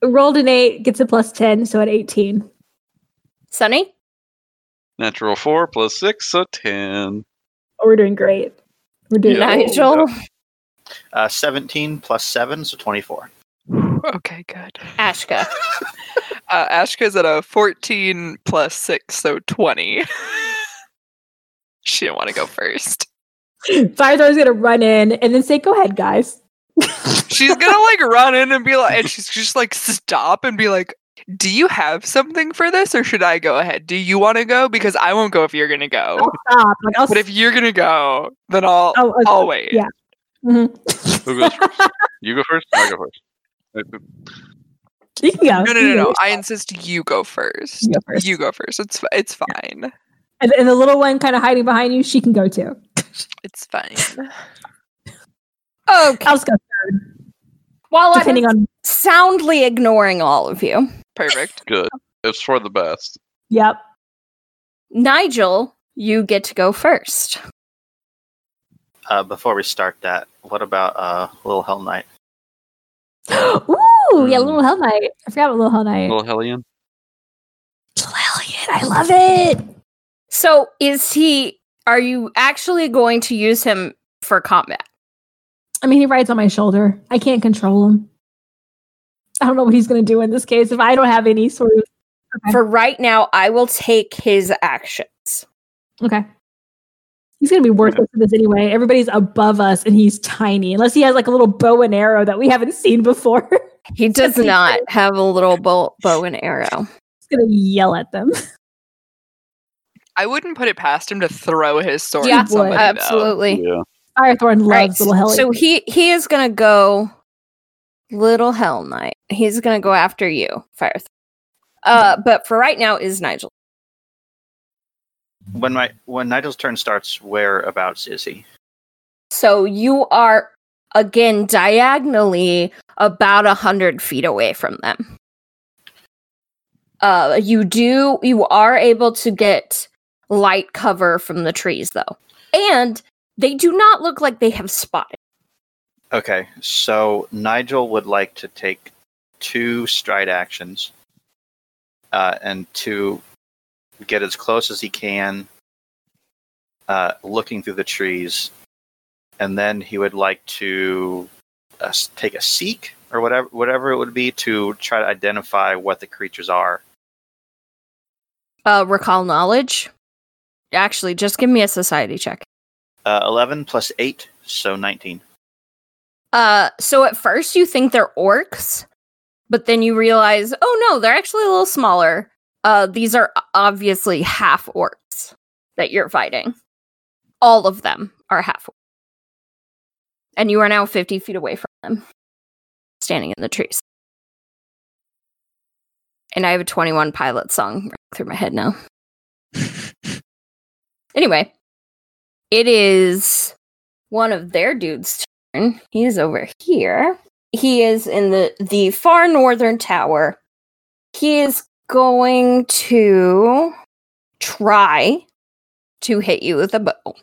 Rolled an eight, gets a plus 10, so at 18. Sunny? Natural four plus six, so ten. Oh, we're doing great. We're doing Yeah. Nigel? uh, Seventeen plus seven, so twenty-four. Okay, good. Ashka. Uh, Ashka's at a 14 plus 6, so 20. she didn't want to go first. Firethorn's going to run in and then say, go ahead, guys. She's gonna like run in and be like, and she's just like stop and be like, "Do you have something for this, or should I go ahead? Do you want to go? Because I won't go if you're gonna go. I'll stop. Like, I'll But if you're gonna go, then I'll Oh, okay. I'll wait. Yeah. Mhm. Who goes first? You go first. I go first. You can go. No, no, no, no. I insist you go first. You go first. You go first. It's it's fine. And, and the little one kind of hiding behind you, she can go too. It's fine. Okay. I'll just go While I'm depending on. soundly ignoring all of you, Perfect. Good. It's for the best. Yep. Nigel, you get to go first. Uh, before we start that, what about uh, Little Hellknight? Ooh, yeah, Mm. Little Hellknight. I forgot about Little Hellknight. Little Hellion. Little Hellion, I love it. So, is he? Are you actually going to use him for combat? I mean, he rides on my shoulder. I can't control him. I don't know what he's going to do in this case if I don't have any sort of. Okay. For right now, I will take his actions. Okay. He's going to be worthless in this anyway. Everybody's above us and he's tiny, unless he has like a little bow and arrow that we haven't seen before. He does Except he not have a little bow, bow and arrow. he's going to yell at them. I wouldn't put it past him to throw his sword Yeah, at somebody. though. Absolutely. Yeah. Firethorn loves Right, little Helly. So he he is gonna go little hell knight. He's gonna go after you, Fire. Uh, but for right now is Nigel. When my when Nigel's turn starts, whereabouts is he? So you are again diagonally about a hundred feet away from them. Uh, you do you are able to get light cover from the trees though, and they do not look like they have spotted. Okay, so Nigel would like to take two stride actions, uh, and to get as close as he can, uh, looking through the trees, and then he would like to uh, take a seek or whatever whatever it would be to try to identify what the creatures are. Uh, recall knowledge. Actually, just give me a society check. Uh, Eleven plus eight, so nineteen. Uh, so at first you think they're orcs, but then you realize, oh no, they're actually a little smaller. Uh, these are obviously half orcs that you're fighting. All of them are half. And you are now 50 feet away from them, standing in the trees. And I have a 21 pilot song through my head now. anyway, it is one of their dudes'. He's over here. He is in the the far northern tower. He is going to try to hit you with a bow.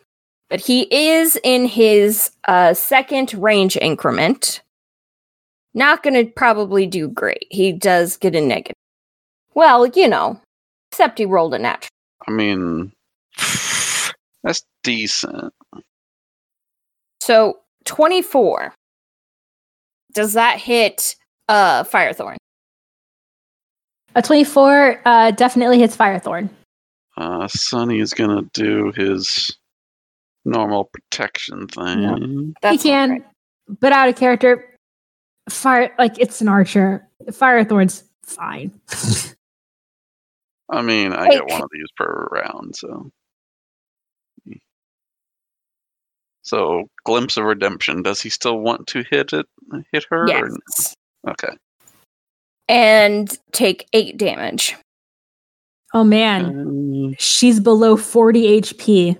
But he is in his uh, second range increment. Not going to probably do great. He does get a negative. Well, you know, except he rolled a natural. I mean, that's decent. So 24. Does that hit uh Firethorn? a 24 uh, definitely hits Firethorn. Uh, Sunny is gonna do his normal protection thing. he can, but out of character. Fire, like it's an archer. Firethorn's fine. I mean, I Hey, get one of these per round, so. So, glimpse of redemption. Does he still want to hit it? Hit her? Or Yes. no? Okay. And take 8 damage. oh man, Um, she's below 40 HP.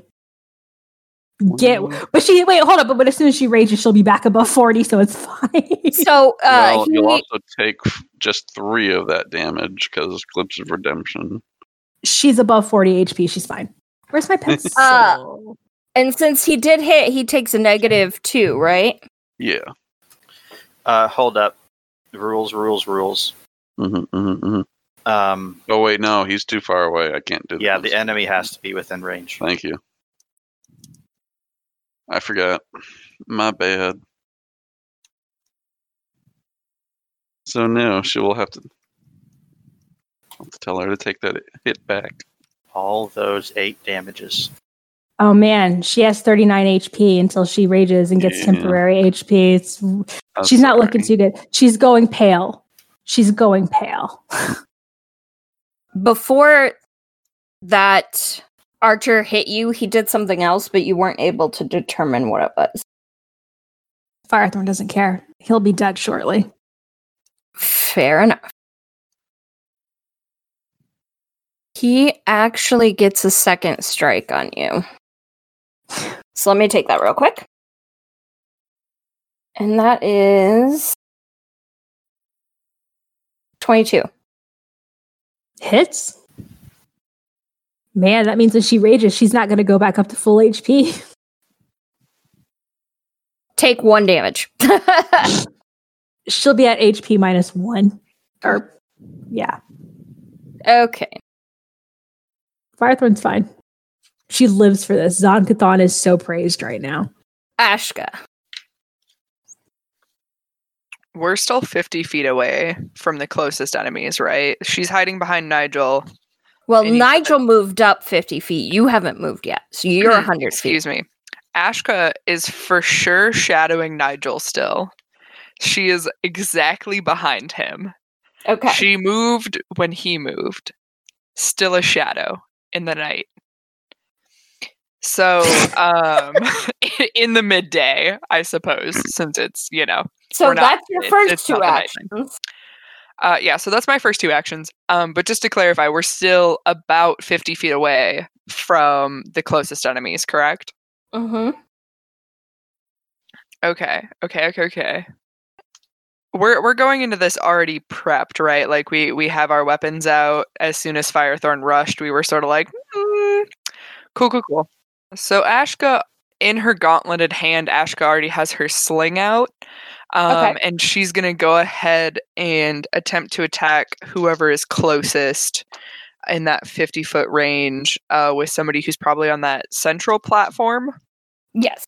Get, but she wait, hold up. But, but as soon as she rages, she'll be back above 40, so it's fine. So uh well, he, you'll also take just three of that damage because glimpse of redemption. she's above 40 HP. She's fine. Where's my pencil? Uh, and since he did hit, he takes a negative 2, right? Yeah. Uh, hold up, rules, rules, rules. hmm hmm hmm Um, Oh wait, no, he's too far away. I can't do. That. Yeah, this. the enemy has to be within range. Thank you. I forgot. My bad. So now she will have to, have to tell her to take that hit back. All those eight damages. Oh man, she has 39 HP until she rages and gets Yeah. temporary HP. It's I'm she's not looking too good. She's going pale. She's going pale. Before that archer hit you, he did something else, but you weren't able to determine what it was. Firethorn doesn't care. He'll be dead shortly. Fair enough. He actually gets a second strike on you. So let me take that real quick. And that is 22. Hits. Man, that means when she rages, she's not going to go back up to full HP. Take one damage. She'll be at HP minus one. Or, yeah. okay. Firethorn's fine. She lives for this. Zon-Kuthon is so praised right now. Ashka. we're still 50 feet away from the closest enemies, right? She's hiding behind Nigel. Well, And you- Nigel moved up 50 feet. You haven't moved yet. So you're 100 feet. Excuse me. Ashka is for sure shadowing Nigel still. She is exactly behind him. Okay. She moved when he moved. Still a shadow in the night. So, um, in the midday, I suppose, since it's, you know, so not- that's your first two not the night time. actions. Uh, yeah, so that's my first two actions. Um, but just to clarify, we're still about 50 feet away from the closest enemies, correct? Mm-hmm. Okay, okay, okay, okay. We're we're going into this already prepped, right? Like we we have our weapons out. As soon as Firethorn rushed, we were sort of like, "Mm, cool, cool, cool. So Ashka, in her gauntleted hand, Ashka already has her sling out, um, Okay. and she's gonna go ahead and attempt to attack whoever is closest in that fifty foot range, uh, with somebody who's probably on that central platform. Yes.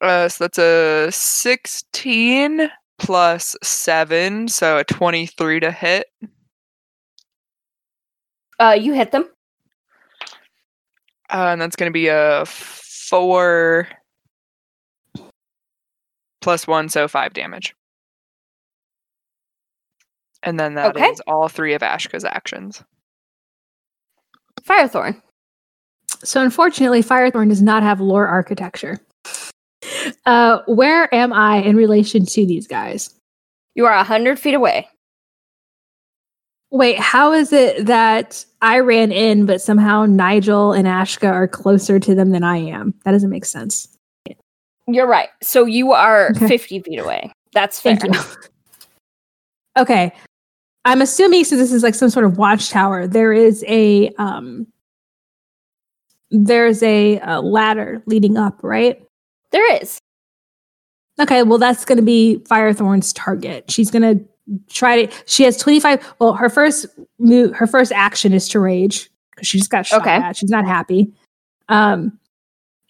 Uh, so that's a 16 plus 7, so a 23 to hit. Uh, you hit them. Uh, and that's going to be a 4 plus 1, so 5 damage. And then that is Okay. all three of Ashka's actions. Firethorn. So unfortunately, Firethorn does not have lore architecture. Uh, where am I in relation to these guys? You are a 100 feet away. Wait, how is it that I ran in, but somehow Nigel and Ashka are closer to them than I am? That doesn't make sense. You're right. So you are Okay. 50 feet away. That's fair. Thank you. okay. I'm assuming since this is like some sort of watchtower, there is a um there's a, uh ladder leading up, right? There is. Okay, well that's going to be Firethorn's target. She's going to try to she has 25 well her first move her first action is to rage cuz she just got shot Okay. at. She's not happy. Um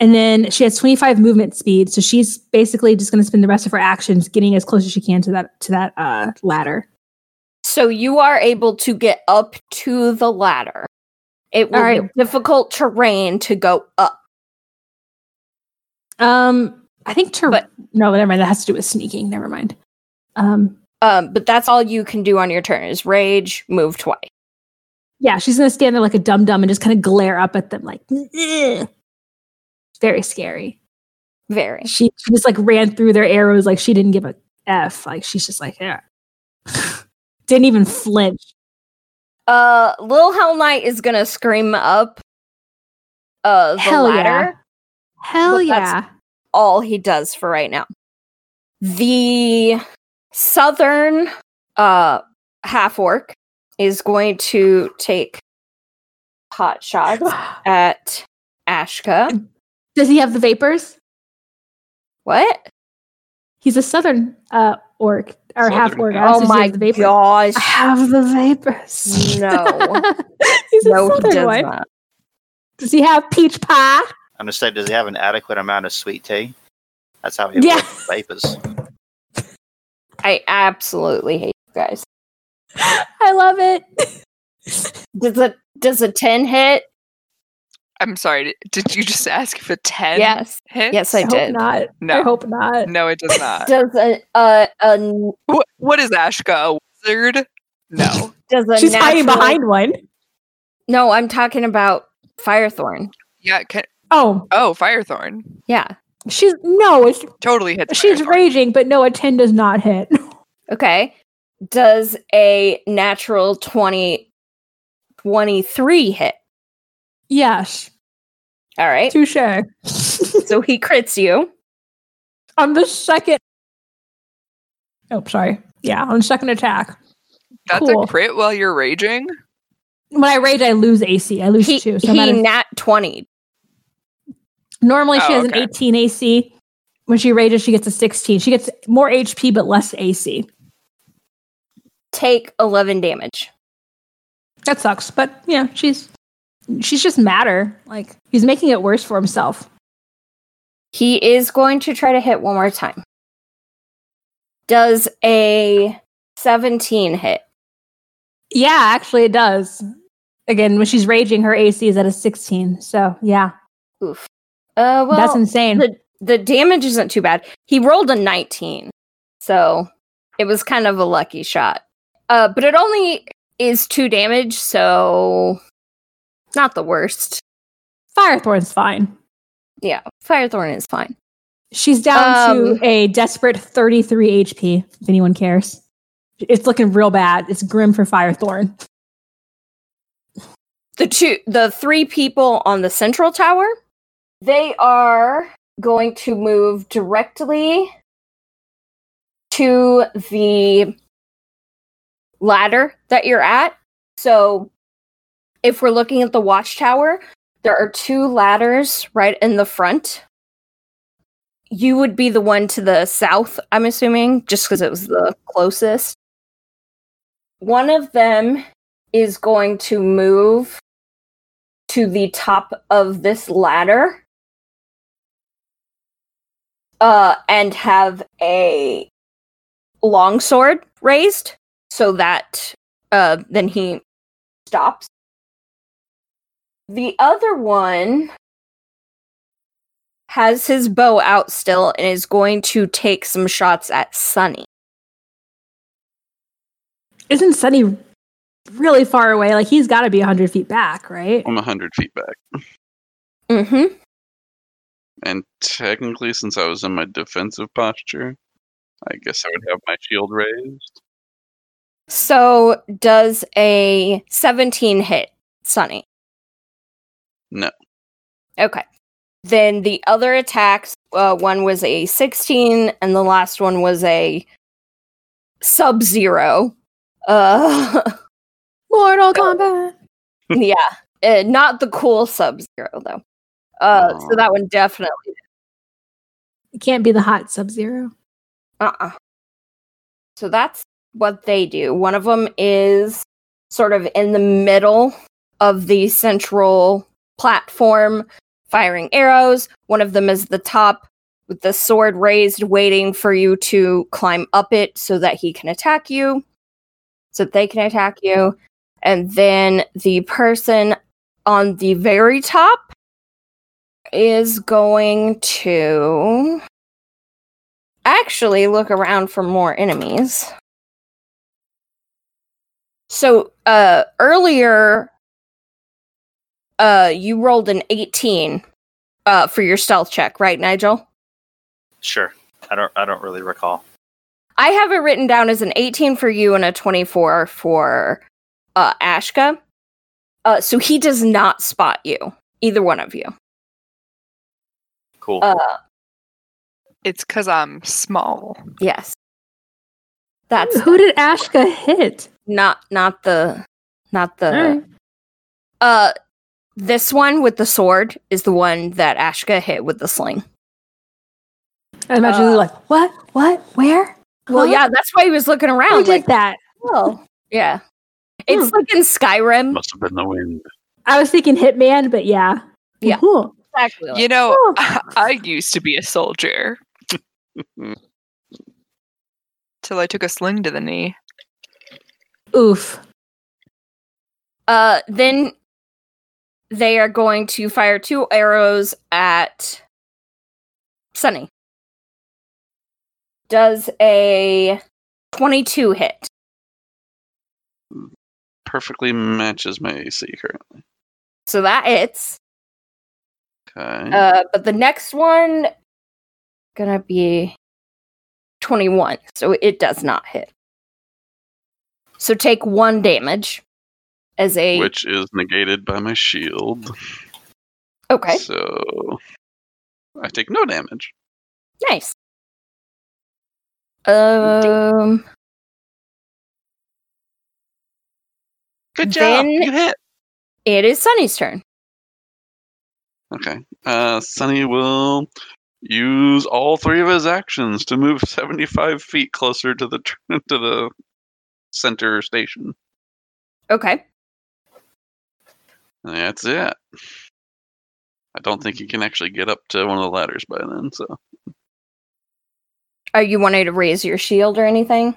and then she has 25 movement speed, so she's basically just going to spend the rest of her actions getting as close as she can to that to that uh ladder. So you are able to get up to the ladder. It will right. be difficult terrain to go up. Um, I think to But- no, never mind. That has to do with sneaking. Never mind. Um, Um, but that's all you can do on your turn is rage, move twice. yeah, she's gonna stand there like a dum dum and just kind of glare up at them, like "Ugh." very scary. Very. She, she just like ran through their arrows like she didn't give a f. Like she's just like yeah, didn't even flinch. Uh Lil Hellknight is gonna scream up uh the Hell yeah. Hell yeah! all he does for right now. The southern uh half orc is going to take hot shots at Ashka. Does he have the vapors? What? He's a southern uh orc or half Southern orc. half. asked Oh my the vapors. gosh. I have the vapors. No. He's a No, he does one. not. Does he have peach pie? I'm gonna say, does he have an adequate amount of sweet tea? That's how he Yeah. avoids vapors. I absolutely hate you guys. I love it. Does a does a 10 hit? I'm sorry, did you just ask if a 10 Yes. hits? Yes, I hope did. not. I No. hope not. No, it does not. Does a a, a what, what is Ashka, a wizard? No. does a She's hiding behind one. No, I'm talking about Firethorn. Yeah, can, Oh, oh, Firethorn. Yeah. She's no. It's, Totally hits she's raging, but no, a ten does not hit. Okay. Does a natural 20 23 hit? yes, All right. touche. So he crits you. on the second. Oh, sorry. Yeah, on the second attack. That's Cool. a crit while you're raging? When I rage, I lose AC. I lose He, two. So he I'm at a- nat 20. Normally she Oh, has okay. an 18 AC. When she rages, she gets a 16. She gets more HP but less AC. Take 11 damage. That sucks. But yeah, she's she's just madder. Like he's making it worse for himself. He is going to try to hit one more time. Does a 17 hit? Yeah, actually, it does. Again, when she's raging, her AC is at a 16. So, yeah, Oof. Uh, well, that's insane. the the damage isn't too bad. He rolled a 19, so it was kind of a lucky shot. Uh, but it only is two damage, so not the worst. Firethorn's fine. Yeah, Firethorn is fine. She's down Um, to a desperate 33 HP, if anyone cares. It's looking real bad. It's grim for Firethorn. The two, the three people on the central tower, they are going to move directly to the ladder that you're at. So, if we're looking at the watchtower, there are two ladders right in the front. You would be the one to the south, I'm assuming, just because it was the closest. One of them is going to move to the top of this ladder uh, and have a longsword raised so that uh, then he stops. The other one has his bow out still and is going to take some shots at Sunny. Isn't Sunny really far away? Like, he's got to be 100 feet back, right? I'm 100 feet back. Mm-hmm. And technically, since I was in my defensive posture, I guess I would have my shield raised. So does a 17 hit, Sunny? No. Okay. Then the other attacks, uh, one was a 16 and the last one was a sub zero. Uh, Mortal Kombat. yeah, uh, not the cool sub zero though. Uh, so that one definitely. It can't be the hot Sub Zero. Uh-uh. So that's what they do. One of them is sort of in the middle of the central platform, firing arrows. One of them is the top with the sword raised, waiting for you to climb up it so that he can attack you, so that they can attack you. And then the person on the very top is going to actually look around for more enemies. So uh earlier uh you rolled an 18 uh for your stealth check, right, Nigel? Sure. I don't. I don't really recall. I have it written down as an 18 for you and a 24 for uh Ashka. Uh so he does not spot you, either one of you. Cool. Uh It's because I'm small. yes. That's Who did Ashka hit? not not the not the Alright. Uh, this one with the sword is the one that Ashka hit with the sling. I imagine Uh, you're like, what? What? Where? Well, Huh? yeah, that's why he was looking Who around. did Like, that? oh, yeah. It's like in Skyrim. Must have been the wind. I was thinking Hitman, but yeah. Yeah. Cool. Exactly. like- You know, Oh. I used to be a soldier till I took a sling to the knee. Oof. Uh, then they are going to fire two arrows at Sunny. Does a 22 hit? Perfectly matches my AC currently. So that hits. Okay. Uh, but the next one gonna be 21, so it does not hit. So take one damage as a Which is negated by my shield. okay, So I take no damage. nice. Um, Good job. You hit. it is Sunny's turn. Okay. Uh, Sunny will use all three of his actions to move 75 feet closer to the to the center station. Okay, that's it. I don't think he can actually get up to one of the ladders by then. So Are you wanting to raise your shield or anything?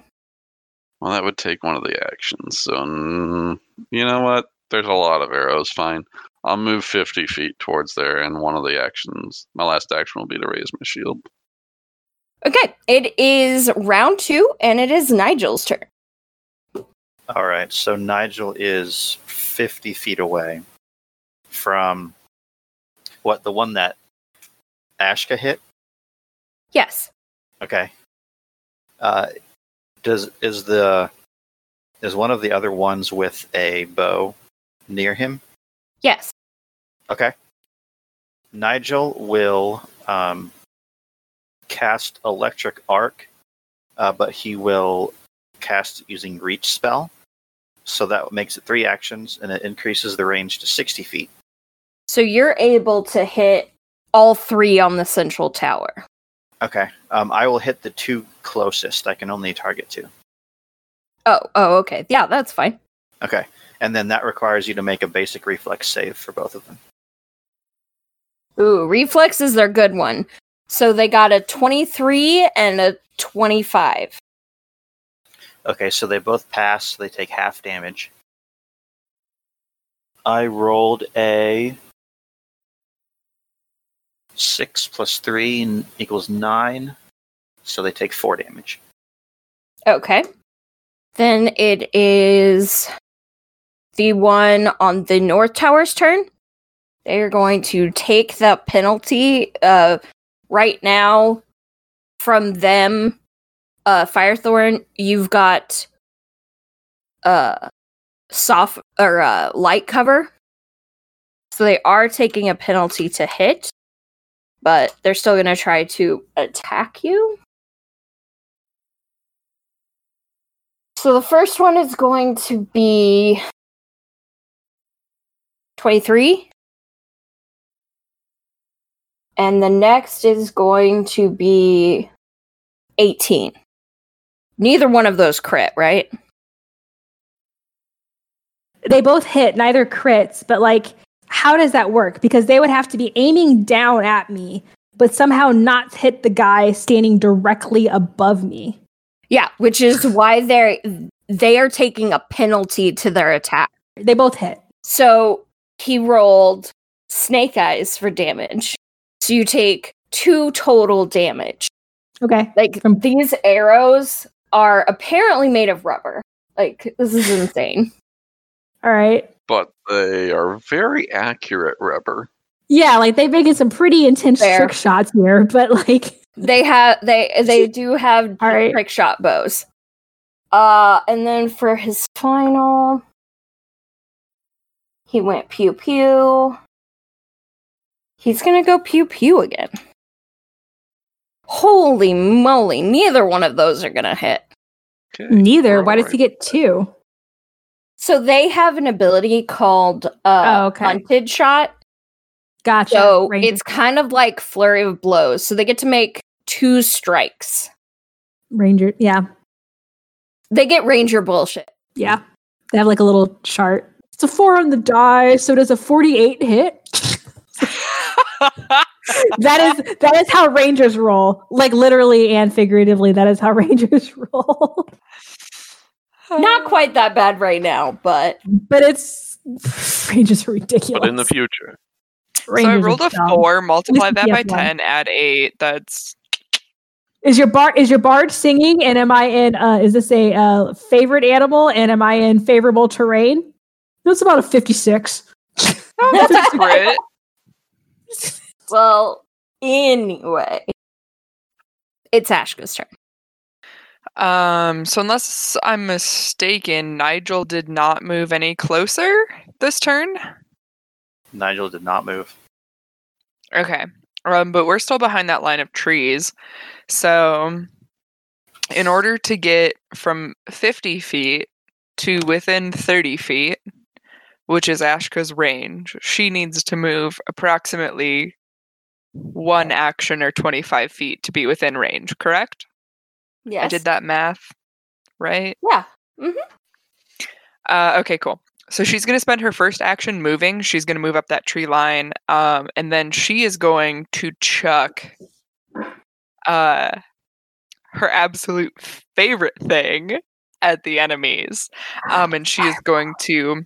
Well, that would take one of the actions. So, mm, you know what? There's a lot of arrows. Fine. I'll move 50 feet towards there, and one of the actions, my last action will be to raise my shield. Okay, it is round two, and it is Nigel's turn. All right, so Nigel is 50 feet away from what the one that Ashka hit. Yes. Okay. Uh, does is the is one of the other ones with a bow near him? Yes. Okay. Nigel will um, cast electric arc, uh, but he will cast it using reach spell. So that makes it three actions, and it increases the range to sixty feet. So you're able to hit all three on the central tower. Okay. Um, I will hit the two closest. I can only target two. Oh, oh, okay. Yeah, that's fine. Okay. And then that requires you to make a basic reflex save for both of them. Ooh, reflex is their good one. So they got a 23 and a 25. Okay, so they both pass. So they take half damage. I rolled a six plus three equals nine, so they take four damage. Okay. Then it is the one on the North Tower's turn. They are going to take the penalty uh, right now from them. Uh, Firethorn, you've got uh, soft or uh, light cover. So they are taking a penalty to hit, but they're still going to try to attack you. So the first one is going to be 23. And the next is going to be 18. Neither one of those crit, right? They both hit, neither crits, but like, how does that work? Because they would have to be aiming down at me, but somehow not hit the guy standing directly above me. Yeah, which is why they're they are taking a penalty to their attack. They both hit. So he rolled snake eyes for damage. So you take two total damage. Okay. Like From- these arrows are apparently made of rubber. Like this is insane. All right. But they are very accurate rubber. Yeah, like they making some pretty intense Fair. trick shots here, but like, They have they they do have All right. trick shot bows. Uh and then for his final he went pew pew. He's gonna go pew pew again. Holy moly, neither one of those are gonna hit. Okay, neither. we're Why does he get two? So they have an ability called uh Oh, okay. hunted shot. Gotcha. So Ranger- it's kind of like flurry of blows. So they get to make two strikes. Ranger. Yeah. They get ranger bullshit. Yeah. They have like a little chart. It's a four on the die. So does a 48 hit? that is that is how rangers roll. Like literally and figuratively, that is how rangers roll. Not quite that bad right now, but but it's rangers are ridiculous. But in the future, So I Rangers rolled a dumb. four, multiply that by CPF one. ten, add eight. That's Is your bard is your bard singing? And am I in? Uh, is this a uh, favorite animal? And am I in favorable terrain? That's about a fifty-six. oh, that's a crit. well, anyway. It's Ashka's turn. Um, so unless I'm mistaken, Nigel did not move any closer this turn. Nigel did not move. Okay. Um, but we're still behind that line of trees. So, in order to get from 50 feet to within 30 feet, which is Ashka's range, she needs to move approximately one action or 25 feet to be within range, correct? Yes. I did that math right. Yeah. Uh, okay, cool. So she's going to spend her first action moving. She's going to move up that tree line, um, and then she is going to chuck uh, her absolute favorite thing at the enemies. Um, and she is going to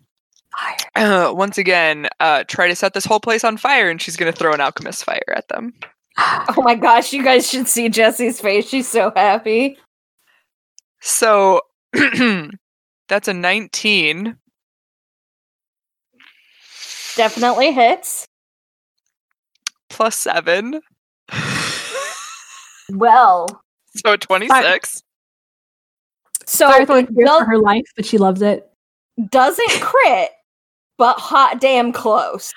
uh, once again uh, try to set this whole place on fire, and she's going to throw an alchemist fire at them. Oh my gosh, you guys should see Jesse's face. She's so happy. So that's a 19 Definitely hits. plus 7. Well, So 26. so Firethorn it fears do- for her life, but she loves it. doesn't crit, but hot damn close.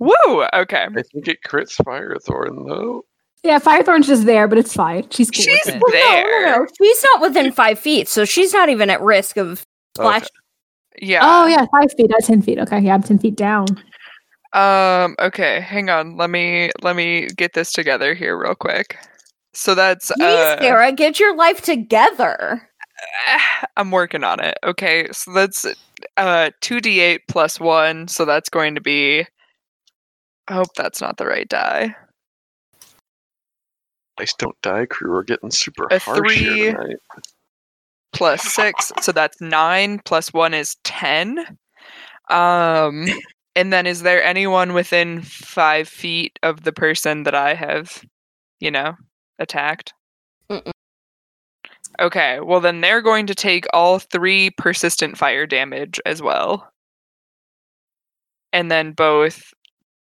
Woo! Okay. I think it crits Firethorn though. Yeah, Firethorn's just there, but it's fine. She's cool She's with it. Well, no, there. no, no. She's not within five feet, so she's not even at risk of splash. Okay. Yeah. Oh yeah, five feet. That's ten feet. Okay, yeah, I'm ten feet down. Um. Okay. Hang on. Let me let me get this together here real quick. So that's Jeez, uh, Sarah, get your life together. I'm working on it. Okay. So that's uh two d eight plus one. So that's going to be. I hope that's not the right die. Dice don't die crew. We're getting super A harsh three. here tonight. plus six, so that's nine. Plus one is ten. Um, and then is there anyone within five feet of the person that I have, you know, attacked? Okay, well then they're going to take all three persistent fire damage as well, and then both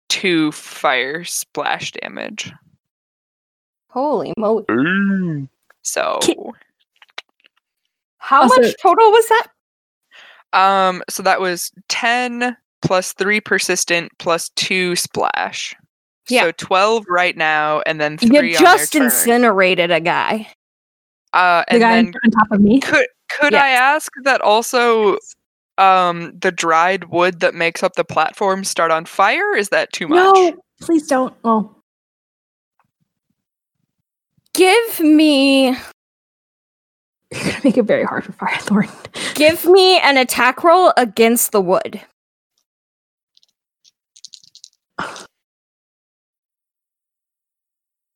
two fire splash damage. Holy moly. Ooh. So, Ki- How Also- much total was that? um, so that was ten plus three persistent plus two splash. Yeah. So twelve right now, and then You three on their just turn. incinerated a guy. Uh, The and guy then on top of me. could could Yes. I ask that also um the dried wood that makes up the platform start on fire? Is that too much? No, please don't. Oh, Give me you're gonna make it very hard for Firethorn. give me an attack roll against the wood.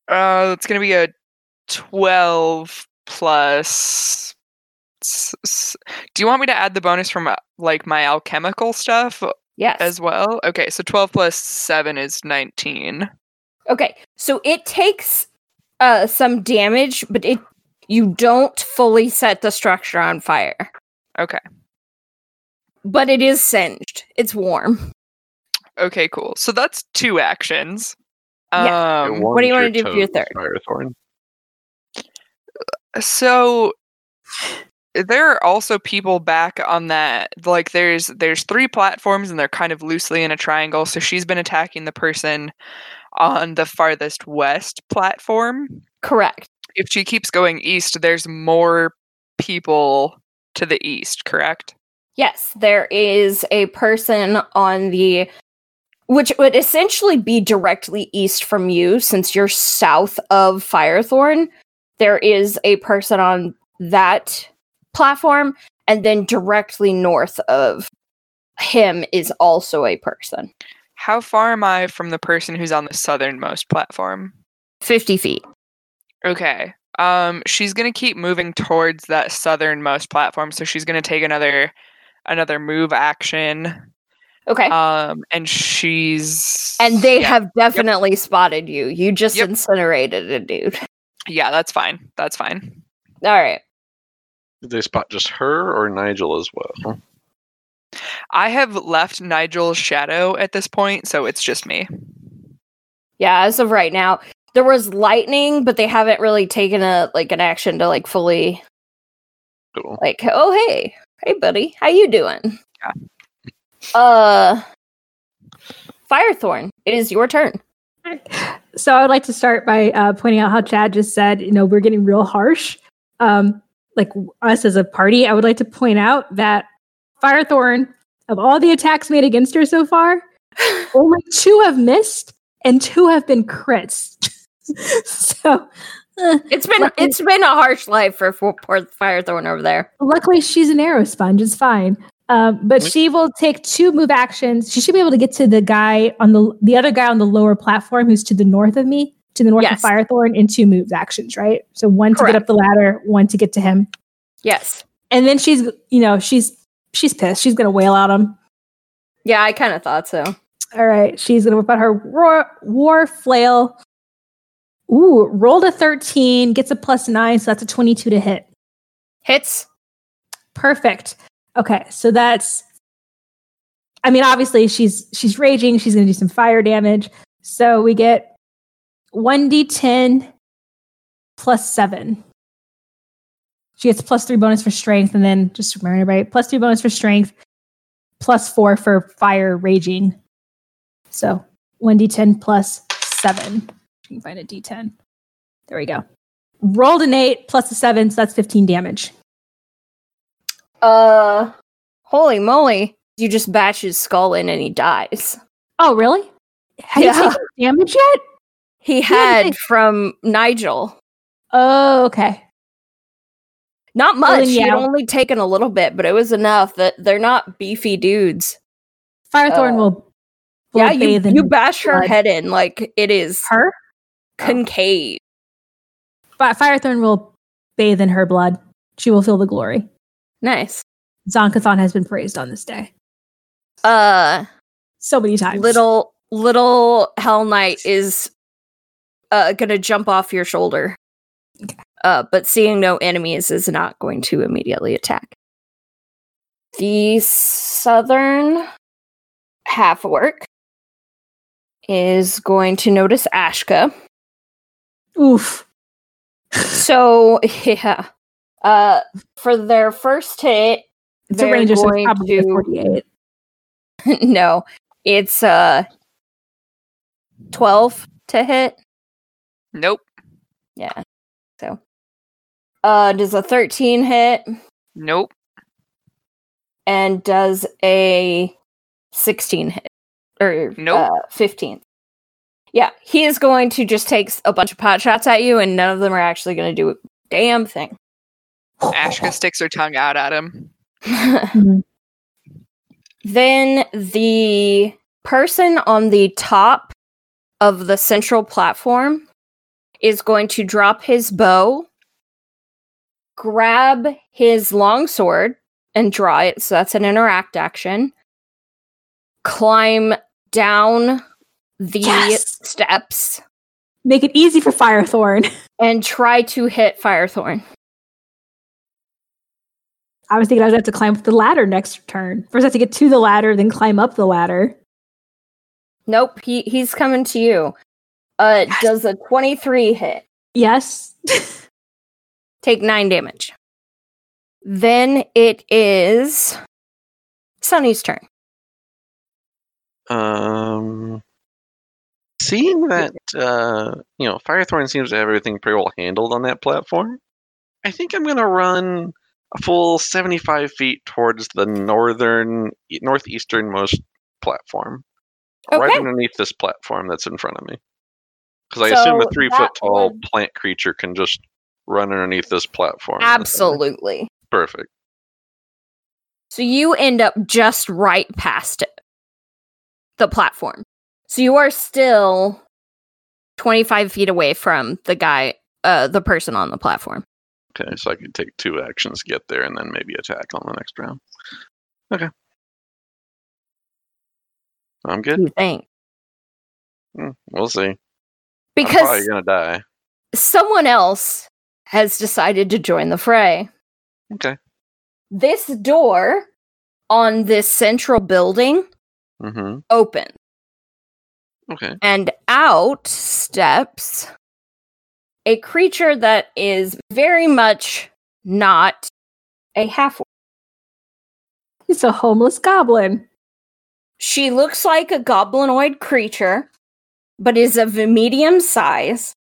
Uh, it's gonna be a twelve plus. s- s- Do you want me to add the bonus from uh, like my alchemical stuff Yes. as well? Okay, so twelve plus seven is nineteen. Okay, so it takes uh some damage, but it you don't fully set the structure on fire. Okay. But it is singed. It's warm. Okay, cool. So that's two actions. Yeah. Um, what do you wanna do for your toes, third? Firethorn. So there are also people back on that like there's there's three platforms and they're kind of loosely in a triangle so she's been attacking the person on the farthest west platform Correct. if she keeps going east there's more people to the east correct Yes, there is a person on the which would essentially be directly east from you since you're south of Firethorn. There is a person on that platform and then directly north of him is also a person. how far am i from the person who's on the southernmost platform 50 feet. Okay. Um, she's gonna keep moving towards that southernmost platform, so she's gonna take another another move action. Okay. Um, and she's and they yeah, have definitely spotted you. You just Yep. incinerated a dude. Yeah, that's fine. That's fine. All right. Did they spot just her or Nigel as well? I have left Nigel's shadow at this point, so it's just me. Yeah, as of right now, there was lightning, but they haven't really taken a like an action to like fully Cool. like, oh hey, hey buddy, how you doing? Yeah. Uh, Firethorn, it is your turn. So I would like to start by uh, pointing out how Chad just said, you know, we're getting real harsh. Um, like us as a party, I would like to point out that Firethorn, of all the attacks made against her so far, only two have missed and two have been crits. so uh, It's been Luckily- it's been a harsh life for, for poor Firethorn over there. luckily she's an arrow sponge. It's fine. Um, but she will take two move actions. She should be able to get to the guy on the the other guy on the lower platform who's to the north of me to the north Yes. of Firethorn in two moves actions, right? So one to get up the ladder, one to get to him. Yes. And then she's, you know, she's she's pissed. She's gonna wail at him. Yeah, I kind of thought so. All right, she's gonna whip out her war, war flail. Ooh, rolled a 13, gets a plus nine, so that's a 22 to hit. Hits. Perfect. Okay, so that's I mean, obviously she's she's raging, she's gonna do some fire damage. So we get 1d10 plus seven. She gets plus three bonus for strength, and then just remember everybody, plus three bonus for strength, plus four for fire raging. So 1d10 plus seven. You can find a d10. There we go. Rolled an eight plus a seven, so that's 15 damage. Uh, holy moly! You just bash his skull in and he dies. Oh, really? Have Yeah. you taken damage yet? He Yeah, had from Nigel. Oh, okay. Not Well, much. He'd only taken a little bit, but it was enough that they're not beefy dudes. Firethorn Uh, will, will yeah, you, you bash her head in like it is her. concave. Fi- Firethorn will bathe in her blood. She will feel the glory. Nice. Zon-Kuthon has been praised on this day Uh, so many times. little little Hellknight is uh gonna jump off your shoulder. Uh, but seeing no enemies is not going to immediately attack. The southern half orc is going to notice Ashka. Oof. So yeah, uh, for their first hit, It's a they're ranger, so it's going probably a 48. no, it's uh twelve to hit. Nope. Yeah. So, uh, does a thirteen hit Nope. and does a sixteen hit or Nope. uh, fifteen? Yeah, he is going to just take a bunch of pot shots at you, and none of them are actually going to do a damn thing. Ashka sticks her tongue out at him. Then the person on the top of the central platform is going to drop his bow, grab his longsword, and draw it. So that's an interact action. Climb down the Yes! steps Make it easy for Firethorn. and try to hit Firethorn. I was thinking I would have to climb up the ladder next turn. First, I have to get to the ladder, then climb up the ladder. Nope, he, he's coming to you. Uh, Yes. does a 23 hit? Yes. take nine damage. Then it is Sunny's turn. Um, seeing that uh, you know Firethorn seems to have everything pretty well handled on that platform, I think I'm gonna run a full 75 feet towards the northern northeasternmost platform, right underneath this platform that's in front of me. Because I assume a three foot tall would- plant creature can just run underneath this platform. Absolutely. perfect. So you end up just right past it, the platform. So you are still 25 feet away from the guy, uh, the person on the platform. Okay, so I can take two actions get there, and then maybe attack on the next round. Okay, I'm good. You think? Mm, We'll see. Because you're gonna die. someone else has decided to join the fray. Okay. This door on this central building Mm-hmm. open. Okay. and out steps a creature that is very much not a half. It's a homeless goblin. She looks like a goblinoid creature, but is of a medium size,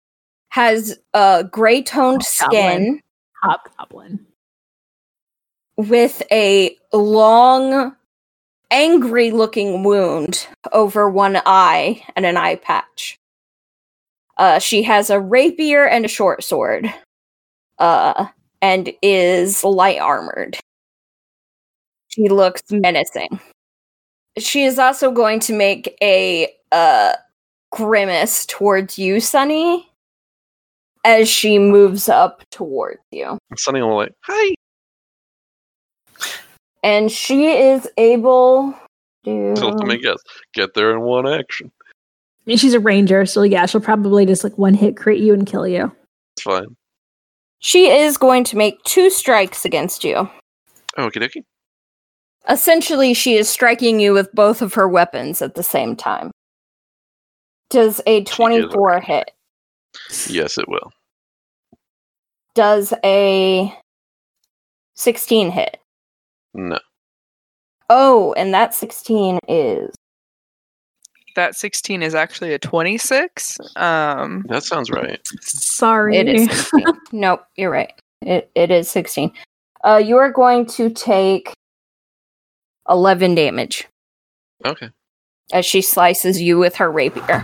has a gray toned skin Hobgoblin. with a long, angry looking wound over one eye and an eye patch. Uh, she has a rapier and a short sword, uh, and is light armored. She looks menacing. She is also going to make a uh, grimace towards you, Sunny, as she moves up towards you. Sunny will like, hi. And she is able to. So let me guess. Get there in one action. And she's a ranger, so yeah, she'll probably just like one hit crit you and kill you. It's fine. She is going to make two strikes against you. Okie dokie. Essentially, she is striking you with both of her weapons at the same time. Does a 24 hit? Yes, it will. Does a 16 hit? No. Oh, and that 16 is. That 16 is actually a 26. Um, That sounds right. Sorry. It is nope, you're right. It, it is 16. Uh, you are going to take 11 damage Okay. as she slices you with her rapier.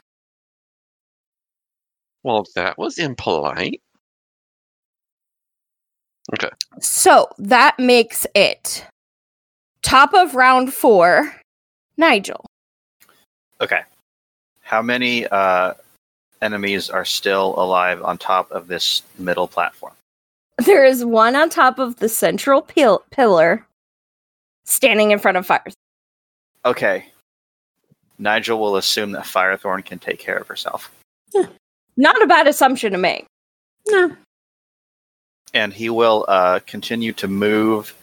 Well, that was impolite. Okay. So that makes it top of round four, Nigel. Okay. How many uh, enemies are still alive on top of this middle platform? There is one on top of the central pil- pillar standing in front of fire. Okay. Nigel will assume that Firethorn can take care of herself. Not a bad assumption to make. No. and he will uh, continue to move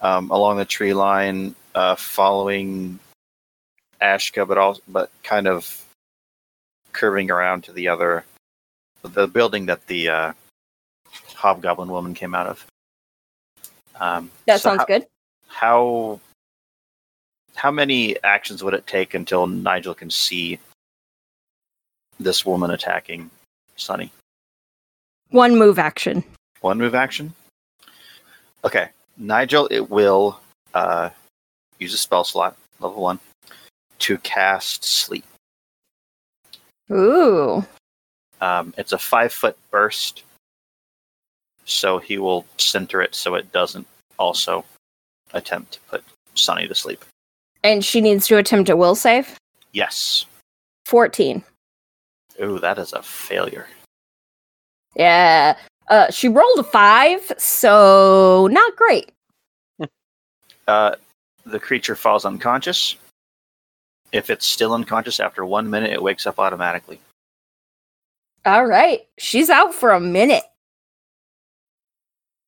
um, along the tree line, uh, following Ashka, but also but kind of curving around to the other the building that the uh, hobgoblin woman came out of. Um, That so sounds how, good. How how many actions would it take until Nigel can see this woman attacking Sunny? One move action. One move action. Okay, Nigel, it will uh, use a spell slot, level one, to cast sleep. Ooh. Um, it's a five foot burst, so he will center it so it doesn't also attempt to put Sunny to sleep. And she needs to attempt a will save. Yes. 14. Ooh, that is a failure. Yeah. Uh, she rolled a five, so not great. Uh, the creature falls unconscious. If it's still unconscious after one minute, it wakes up automatically. All right. She's out for a minute.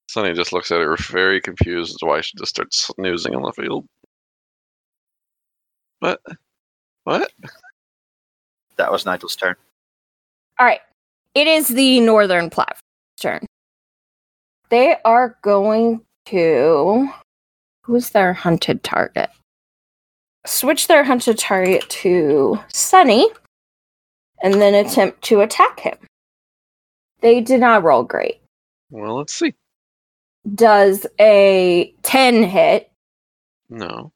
Sunny just looks at her very confused as to why she just starts snoozing on the field. What? What? That was Nigel's turn. All right. It is the northern platform's turn. They are going to. Who's their hunted target? Switch their hunted target to Sunny and then attempt to attack him. They did not roll great. Well, let's see. Does a 10 hit, No.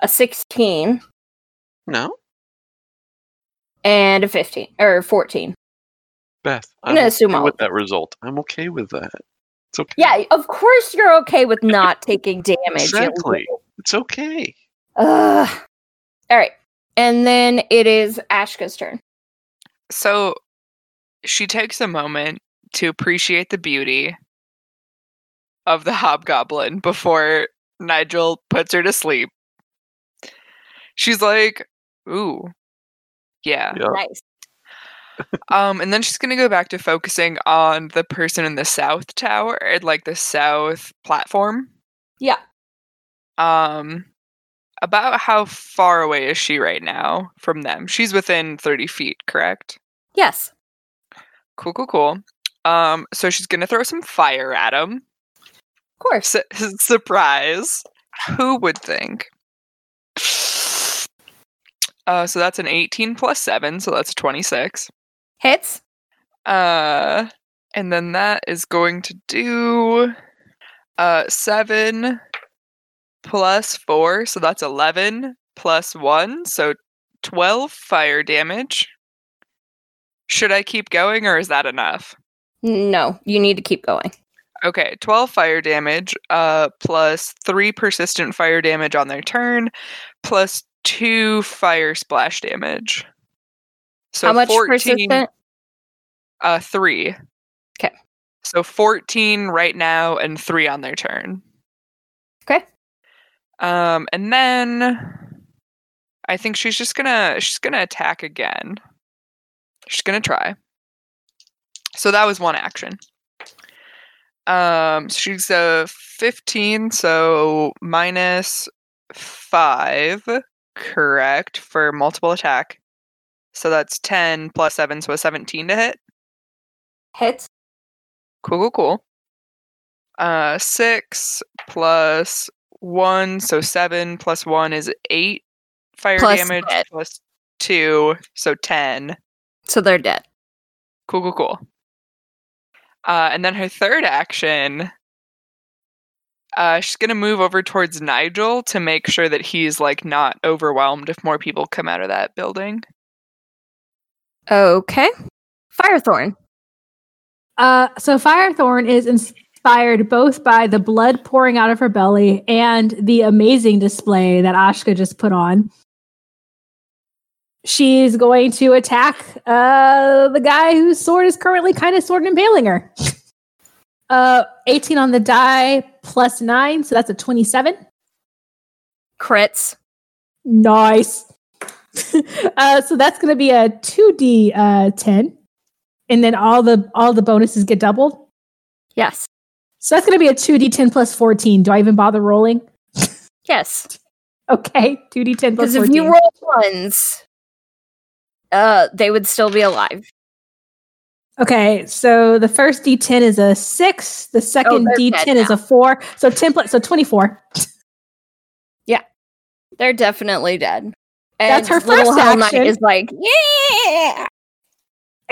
a 16, No. and a 15 or 14? Beth, I'm I'm, gonna okay with that result. I'm okay with that. It's okay. Yeah, of course you're okay with not taking damage. Exactly. It's okay. Ugh. All right. And then it is Ashka's turn. so she takes a moment to appreciate the beauty of the hobgoblin before Nigel puts her to sleep. She's like, "Ooh, yeah." Yeah. Nice. Um, and then she's gonna go back to focusing on the person in the south tower, like the south platform. Yeah. Um, about how far away is she right now from them? She's within thirty feet, correct? Yes. Cool, cool, cool. Um, so she's gonna throw some fire at him. Of course. Su- surprise! Who would think? Uh, so that's an eighteen plus seven, so that's a twenty-six. Hits. Uh, and then that is going to do uh seven plus four, so that's eleven plus one, so twelve fire damage. Should I keep going, or is that enough? No, you need to keep going. Okay, 12 fire damage, uh, plus 3 persistent fire damage on their turn, plus 2 fire splash damage. So How much 14, persistent? Uh, 3. Okay. So 14 right now and 3 on their turn. Okay. Um and then I think she's just going to she's to attack again. She's going to try. So that was one action. Um she's a 15 so minus 5 correct for multiple attack. So that's 10 plus 7 so a 17 to hit. Hits. Cool, cool, cool. Uh, six plus one, so seven plus one is eight fire Plus damage dead. plus two, so ten. So they're dead. Cool, cool, cool. Uh, and then her third action, uh, she's gonna move over towards Nigel to make sure that he's like not overwhelmed if more people come out of that building. Okay. Firethorn. Uh, so Firethorn is inspired both by the blood pouring out of her belly and the amazing display that Ashka just put on. She's going to attack uh, the guy whose sword is currently kind of sword impaling her. Uh, 18 on the die plus 9, so that's a 27. Crits. Nice. uh, so that's going to be a 2d uh, 10 and then all the all the bonuses get doubled. Yes. So that's going to be a 2d10 plus 14. Do I even bother rolling? Yes. Okay, 2d10 plus Because 14. if you roll ones, uh, they would still be alive. okay, so the first d10 is a 6, the second they're d10 dead is a 4. So 10 plus so 24. Yeah. They're definitely dead. That's her first action. is like, yeah.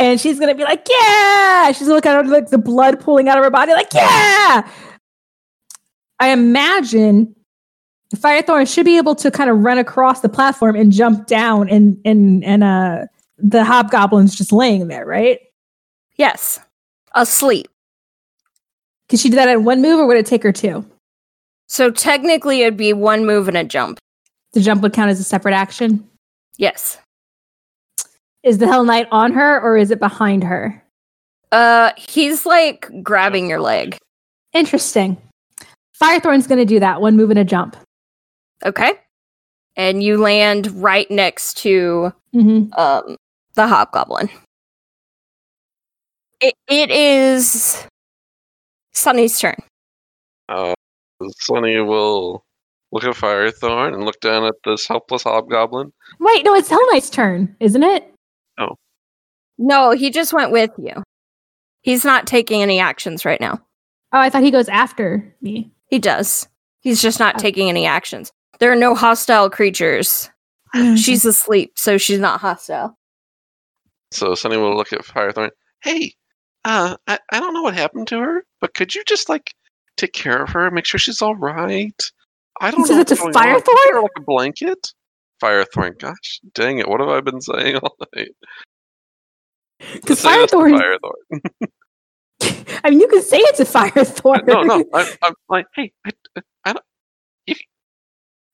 And she's to be like, "Yeah!" She's looking at like the blood pooling out of her body like, "Yeah!" I imagine Firethorn should be able to kind of run across the platform and jump down and and and uh the hobgoblin's just laying there, right? Yes. Asleep. Could she do that in one move or would it take her two? So technically, it'd be one move and a jump. The jump would count as a separate action. Yes. Is the Hellknight on her or is it behind her? Uh, he's like grabbing your leg. Interesting. Firethorn's going to do that one move and a jump. Okay. And you land right next to Mm-hmm. um the hobgoblin. It, it is Sunny's turn. Uh, Sunny will look at Firethorn and look down at this helpless hobgoblin. Wait, no, it's Hellknight's turn, isn't it? No, he just went with you. He's not taking any actions right now. Oh, I thought he goes after me. He does. He's just not Oh. taking any actions. There are no hostile creatures. She's asleep, so she's not hostile. So Sunny will look at Firethorn. Hey, uh, I, I don't know what happened to her, but could you just like take care of her, make sure she's all right? I don't says know. it to what's going Firethorn? like a blanket. Firethorn. Gosh, dang it! What have I been saying all night? Because Say this to Firethorn, Firethorn. I mean, you can say it's a Firethorn. no, no. I'm, I'm like, hey, I, I don't. You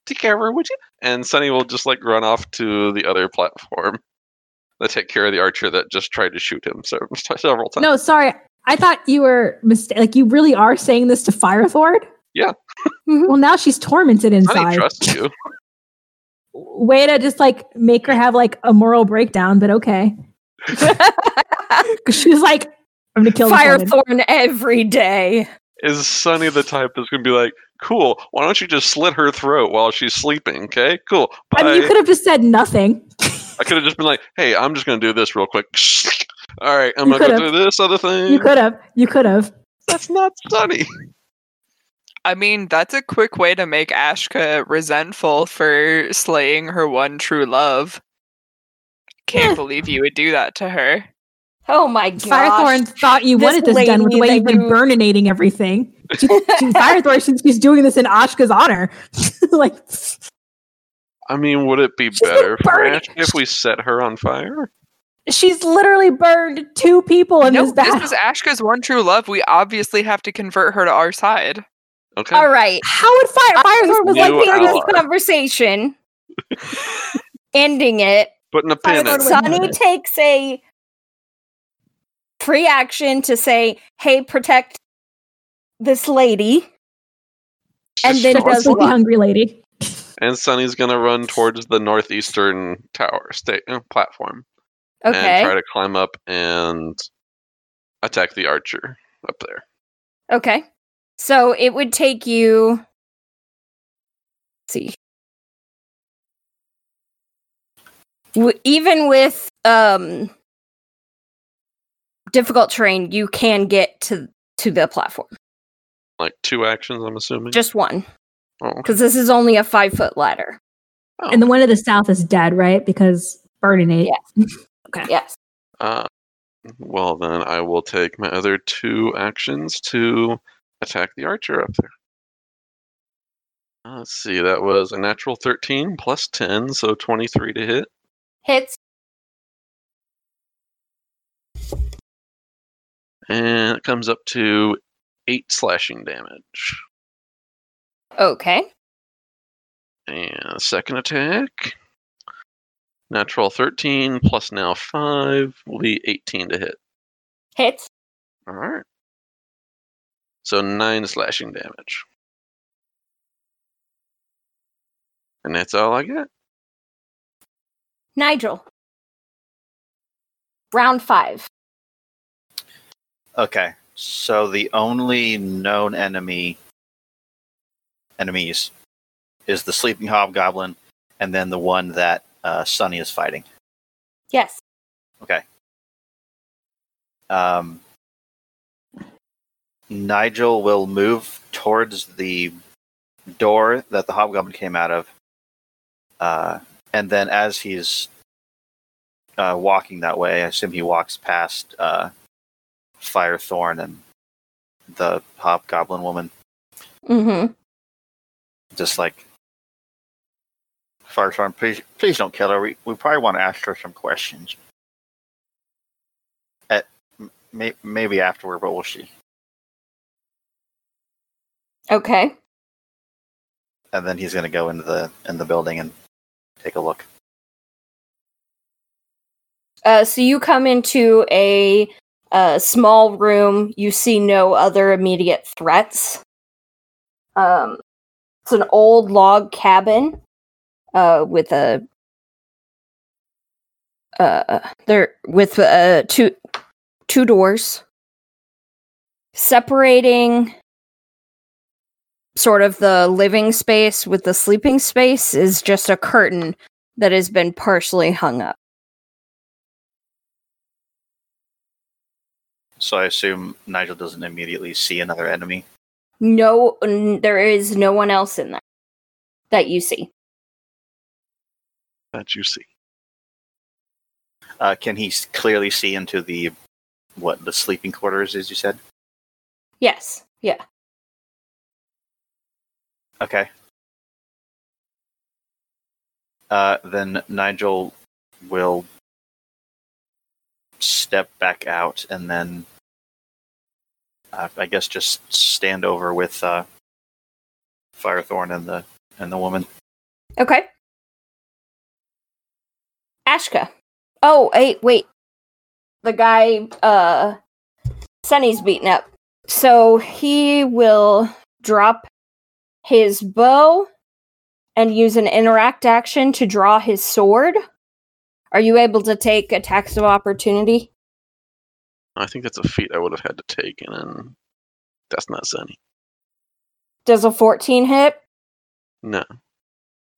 take care of her, would you? And Sunny will just like run off to the other platform. To take care of the archer that just tried to shoot him several, several times. No, sorry. I thought you were mistake. Like you really are saying this to Firethorn. Yeah. Mhm. Well, now she's tormented Sunny inside. trusts you. Way to just like make her have like a moral breakdown, but okay. 'Cause she's like, I'm gonna kill this woman. Firethorn every day. Is Sunny the type that's gonna be like, cool? Why don't you just slit her throat while she's sleeping? Okay, cool. Bye. I mean, you could have just said nothing. I could have just been like, hey, I'm just gonna do this real quick. All right, I'm You gonna go do this other thing. You could have. You could have. That's not Sunny. I mean, that's a quick way to make Ashka resentful for slaying her one true love. Can't believe you would do that to her. Oh my gosh. Firethorn thought you This wanted this done with the way you've been you- burninating everything. She, she, Firethorn, she's, she's doing this in Ashka's honor. like, I mean, would it be better for burning- Ash if we set her on fire? she's literally burned two people in no, this battle. this is Ashka's one true love. We obviously have to convert her to our side. Okay. All right. How would Fire Firethorn was like ally. the Ending this conversation. ending it. Putting a pin in Firethorn it. was- Sunny takes a free action to say, "Hey, protect this lady," and then start- does Sleepy what? hungry lady. and Sunny's gonna run towards the northeastern tower state uh, platform Okay. and try to climb up and attack the archer up there. Okay. So it would take you let's see. W- even with um difficult terrain, you can get to to the platform. Like two actions, I'm assuming. Just one, because this is only a five foot ladder. oh. And the one to the south is dead, right? Because burning it. Yes. okay. Yes. Uh, well, then I will take my other two actions to attack the archer up there. Let's see, that was a natural 13 plus 10, so 23 to hit. Hits. And it comes up to 8 slashing damage. Okay. And second attack. Natural 13 plus now 5 will be 18 to hit. Hits. Alright. So 9 slashing damage. And that's all I get. Nigel. Round five. Okay, so the only known enemy enemies is the sleeping hobgoblin, and then the one that uh, Sunny is fighting. Yes. Okay. Um, Nigel will move towards the door that the hobgoblin came out of, uh, and then as he's uh, walking that way, I assume he walks past uh, Firethorn and the hobgoblin woman, Mm-hmm. just like Firethorn, please, please don't kill her. We, we probably want to ask her some questions. At may, maybe afterward, but we'll see. Okay. And then he's going to go into the in the building and take a look. Uh, so you come into a, uh small room. You see no other immediate threats. Um, it's an old log cabin, uh, with a uh, there with uh two two doors separating sort of the living space with the sleeping space is just a curtain that has been partially hung up. So I assume Nigel doesn't immediately see another enemy. No, n- there is no one else in there that you see. That you see. Uh, can he s- clearly see into the what the sleeping quarters? As you said. Yes. Yeah. Okay. Uh, then Nigel will step back out and then uh, I guess just stand over with uh, Firethorn and the and the woman. Okay. Ashka. Oh, wait, wait. The guy, uh, Sunny's beaten up. So he will drop his bow and use an interact action to draw his sword. Are you able to take attacks of opportunity? I think that's a feat I would have had to take, and then that's not Sunny. Does a 14 hit? No.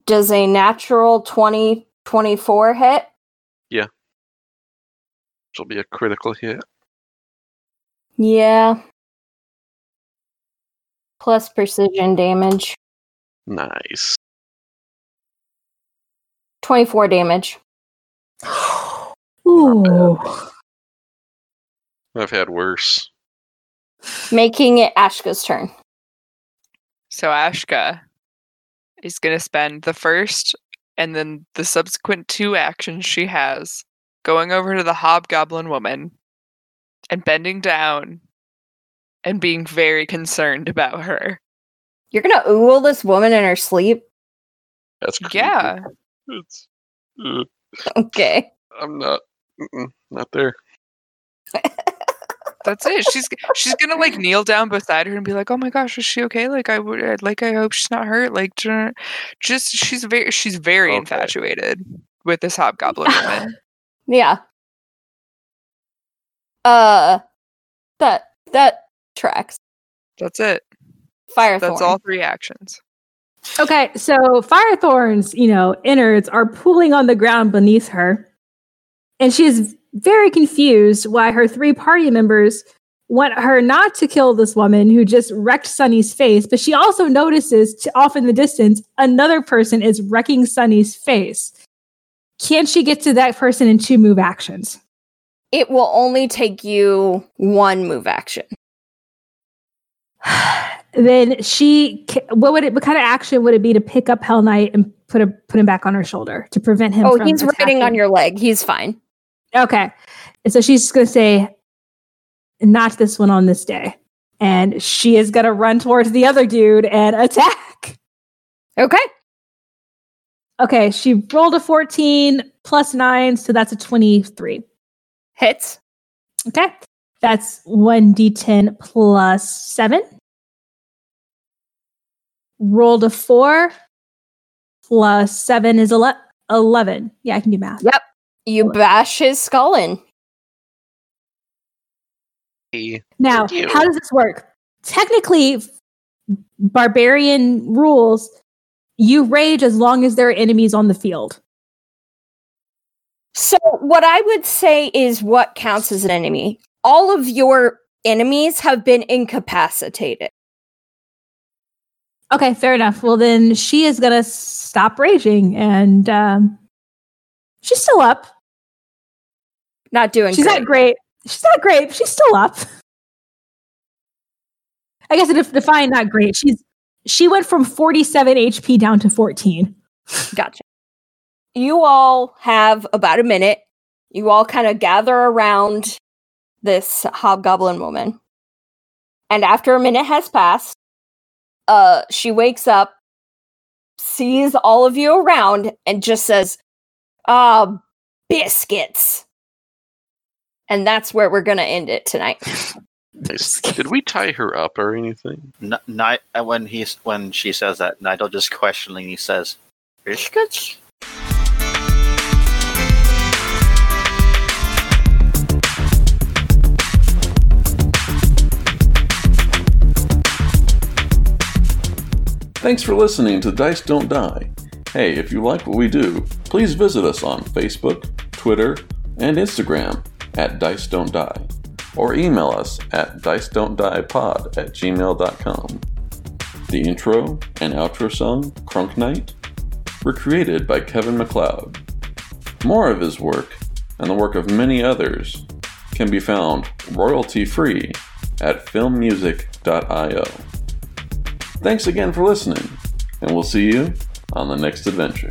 Does a natural 20, 24 hit? Yeah. Which will be a critical hit. Yeah. Plus precision damage. Nice. 24 damage. Ooh. I've had worse. Making it Ashka's turn. So Ashka is going to spend the first and then the subsequent two actions she has going over to the hobgoblin woman and bending down and being very concerned about her. You're gonna ool this woman in her sleep? That's creepy. Yeah. It's, uh, Okay. I'm not. Not there. That's it. She's she's gonna like kneel down beside her and be like, "Oh my gosh, is she okay? Like I would, like I hope she's not hurt. Like just she's very she's very Okay. infatuated with this hobgoblin woman. Yeah. Uh that that tracks. That's it. Firethorn. That's all three actions. Okay, so Firethorn's, you know, innards are pooling on the ground beneath her. And she is very confused why her three party members want her not to kill this woman who just wrecked Sunny's face, but she also notices to, off in the distance another person is wrecking Sunny's face. Can she get to that person in two move actions? It will only take you one move action. Then she what would it what kind of action would it be to pick up Hellknight and put a put him back on her shoulder to prevent him Oh, he's riding on your leg. He's fine. Okay. And so she's just going to say, not this one on this day. And she is going to run towards the other dude and attack. Okay. Okay. She rolled a 14 plus nine. So that's a 23. Hits. Okay. That's 1d10 plus seven. Rolled a four plus seven is ele- 11. Yeah, I can do math. Yep. You bash his skull in. Hey, Now, how does this work? Technically, barbarian rules, you rage as long as there are enemies on the field. So, what I would say is what counts as an enemy. All of your enemies have been incapacitated. Okay, fair enough. Well, then she is going to stop raging and um, she's still up. Not doing She's great. not great. She's not great, she's still up. I guess to define not great. She's she went from 47 HP down to 14. Gotcha. You all have about a minute. You all kind of gather around this hobgoblin woman. And after a minute has passed, uh she wakes up, sees all of you around and just says, "Ah, biscuits." And that's where we're going to end it tonight. Did we tie her up or anything? N- Ni- when he's when she says that, Nigel just questioningly says, "Biscuits." Thanks for listening to Dice Don't Die. Hey, if you like what we do, please visit us on Facebook, Twitter, and Instagram at Dice Don't Die, or email us at dice don't die pod at gmail.com. The intro and outro song, Crunk Knight, were created by Kevin MacLeod. More of his work, and the work of many others, can be found royalty free at filmmusic.io. Thanks again for listening, and we'll see you on the next adventure.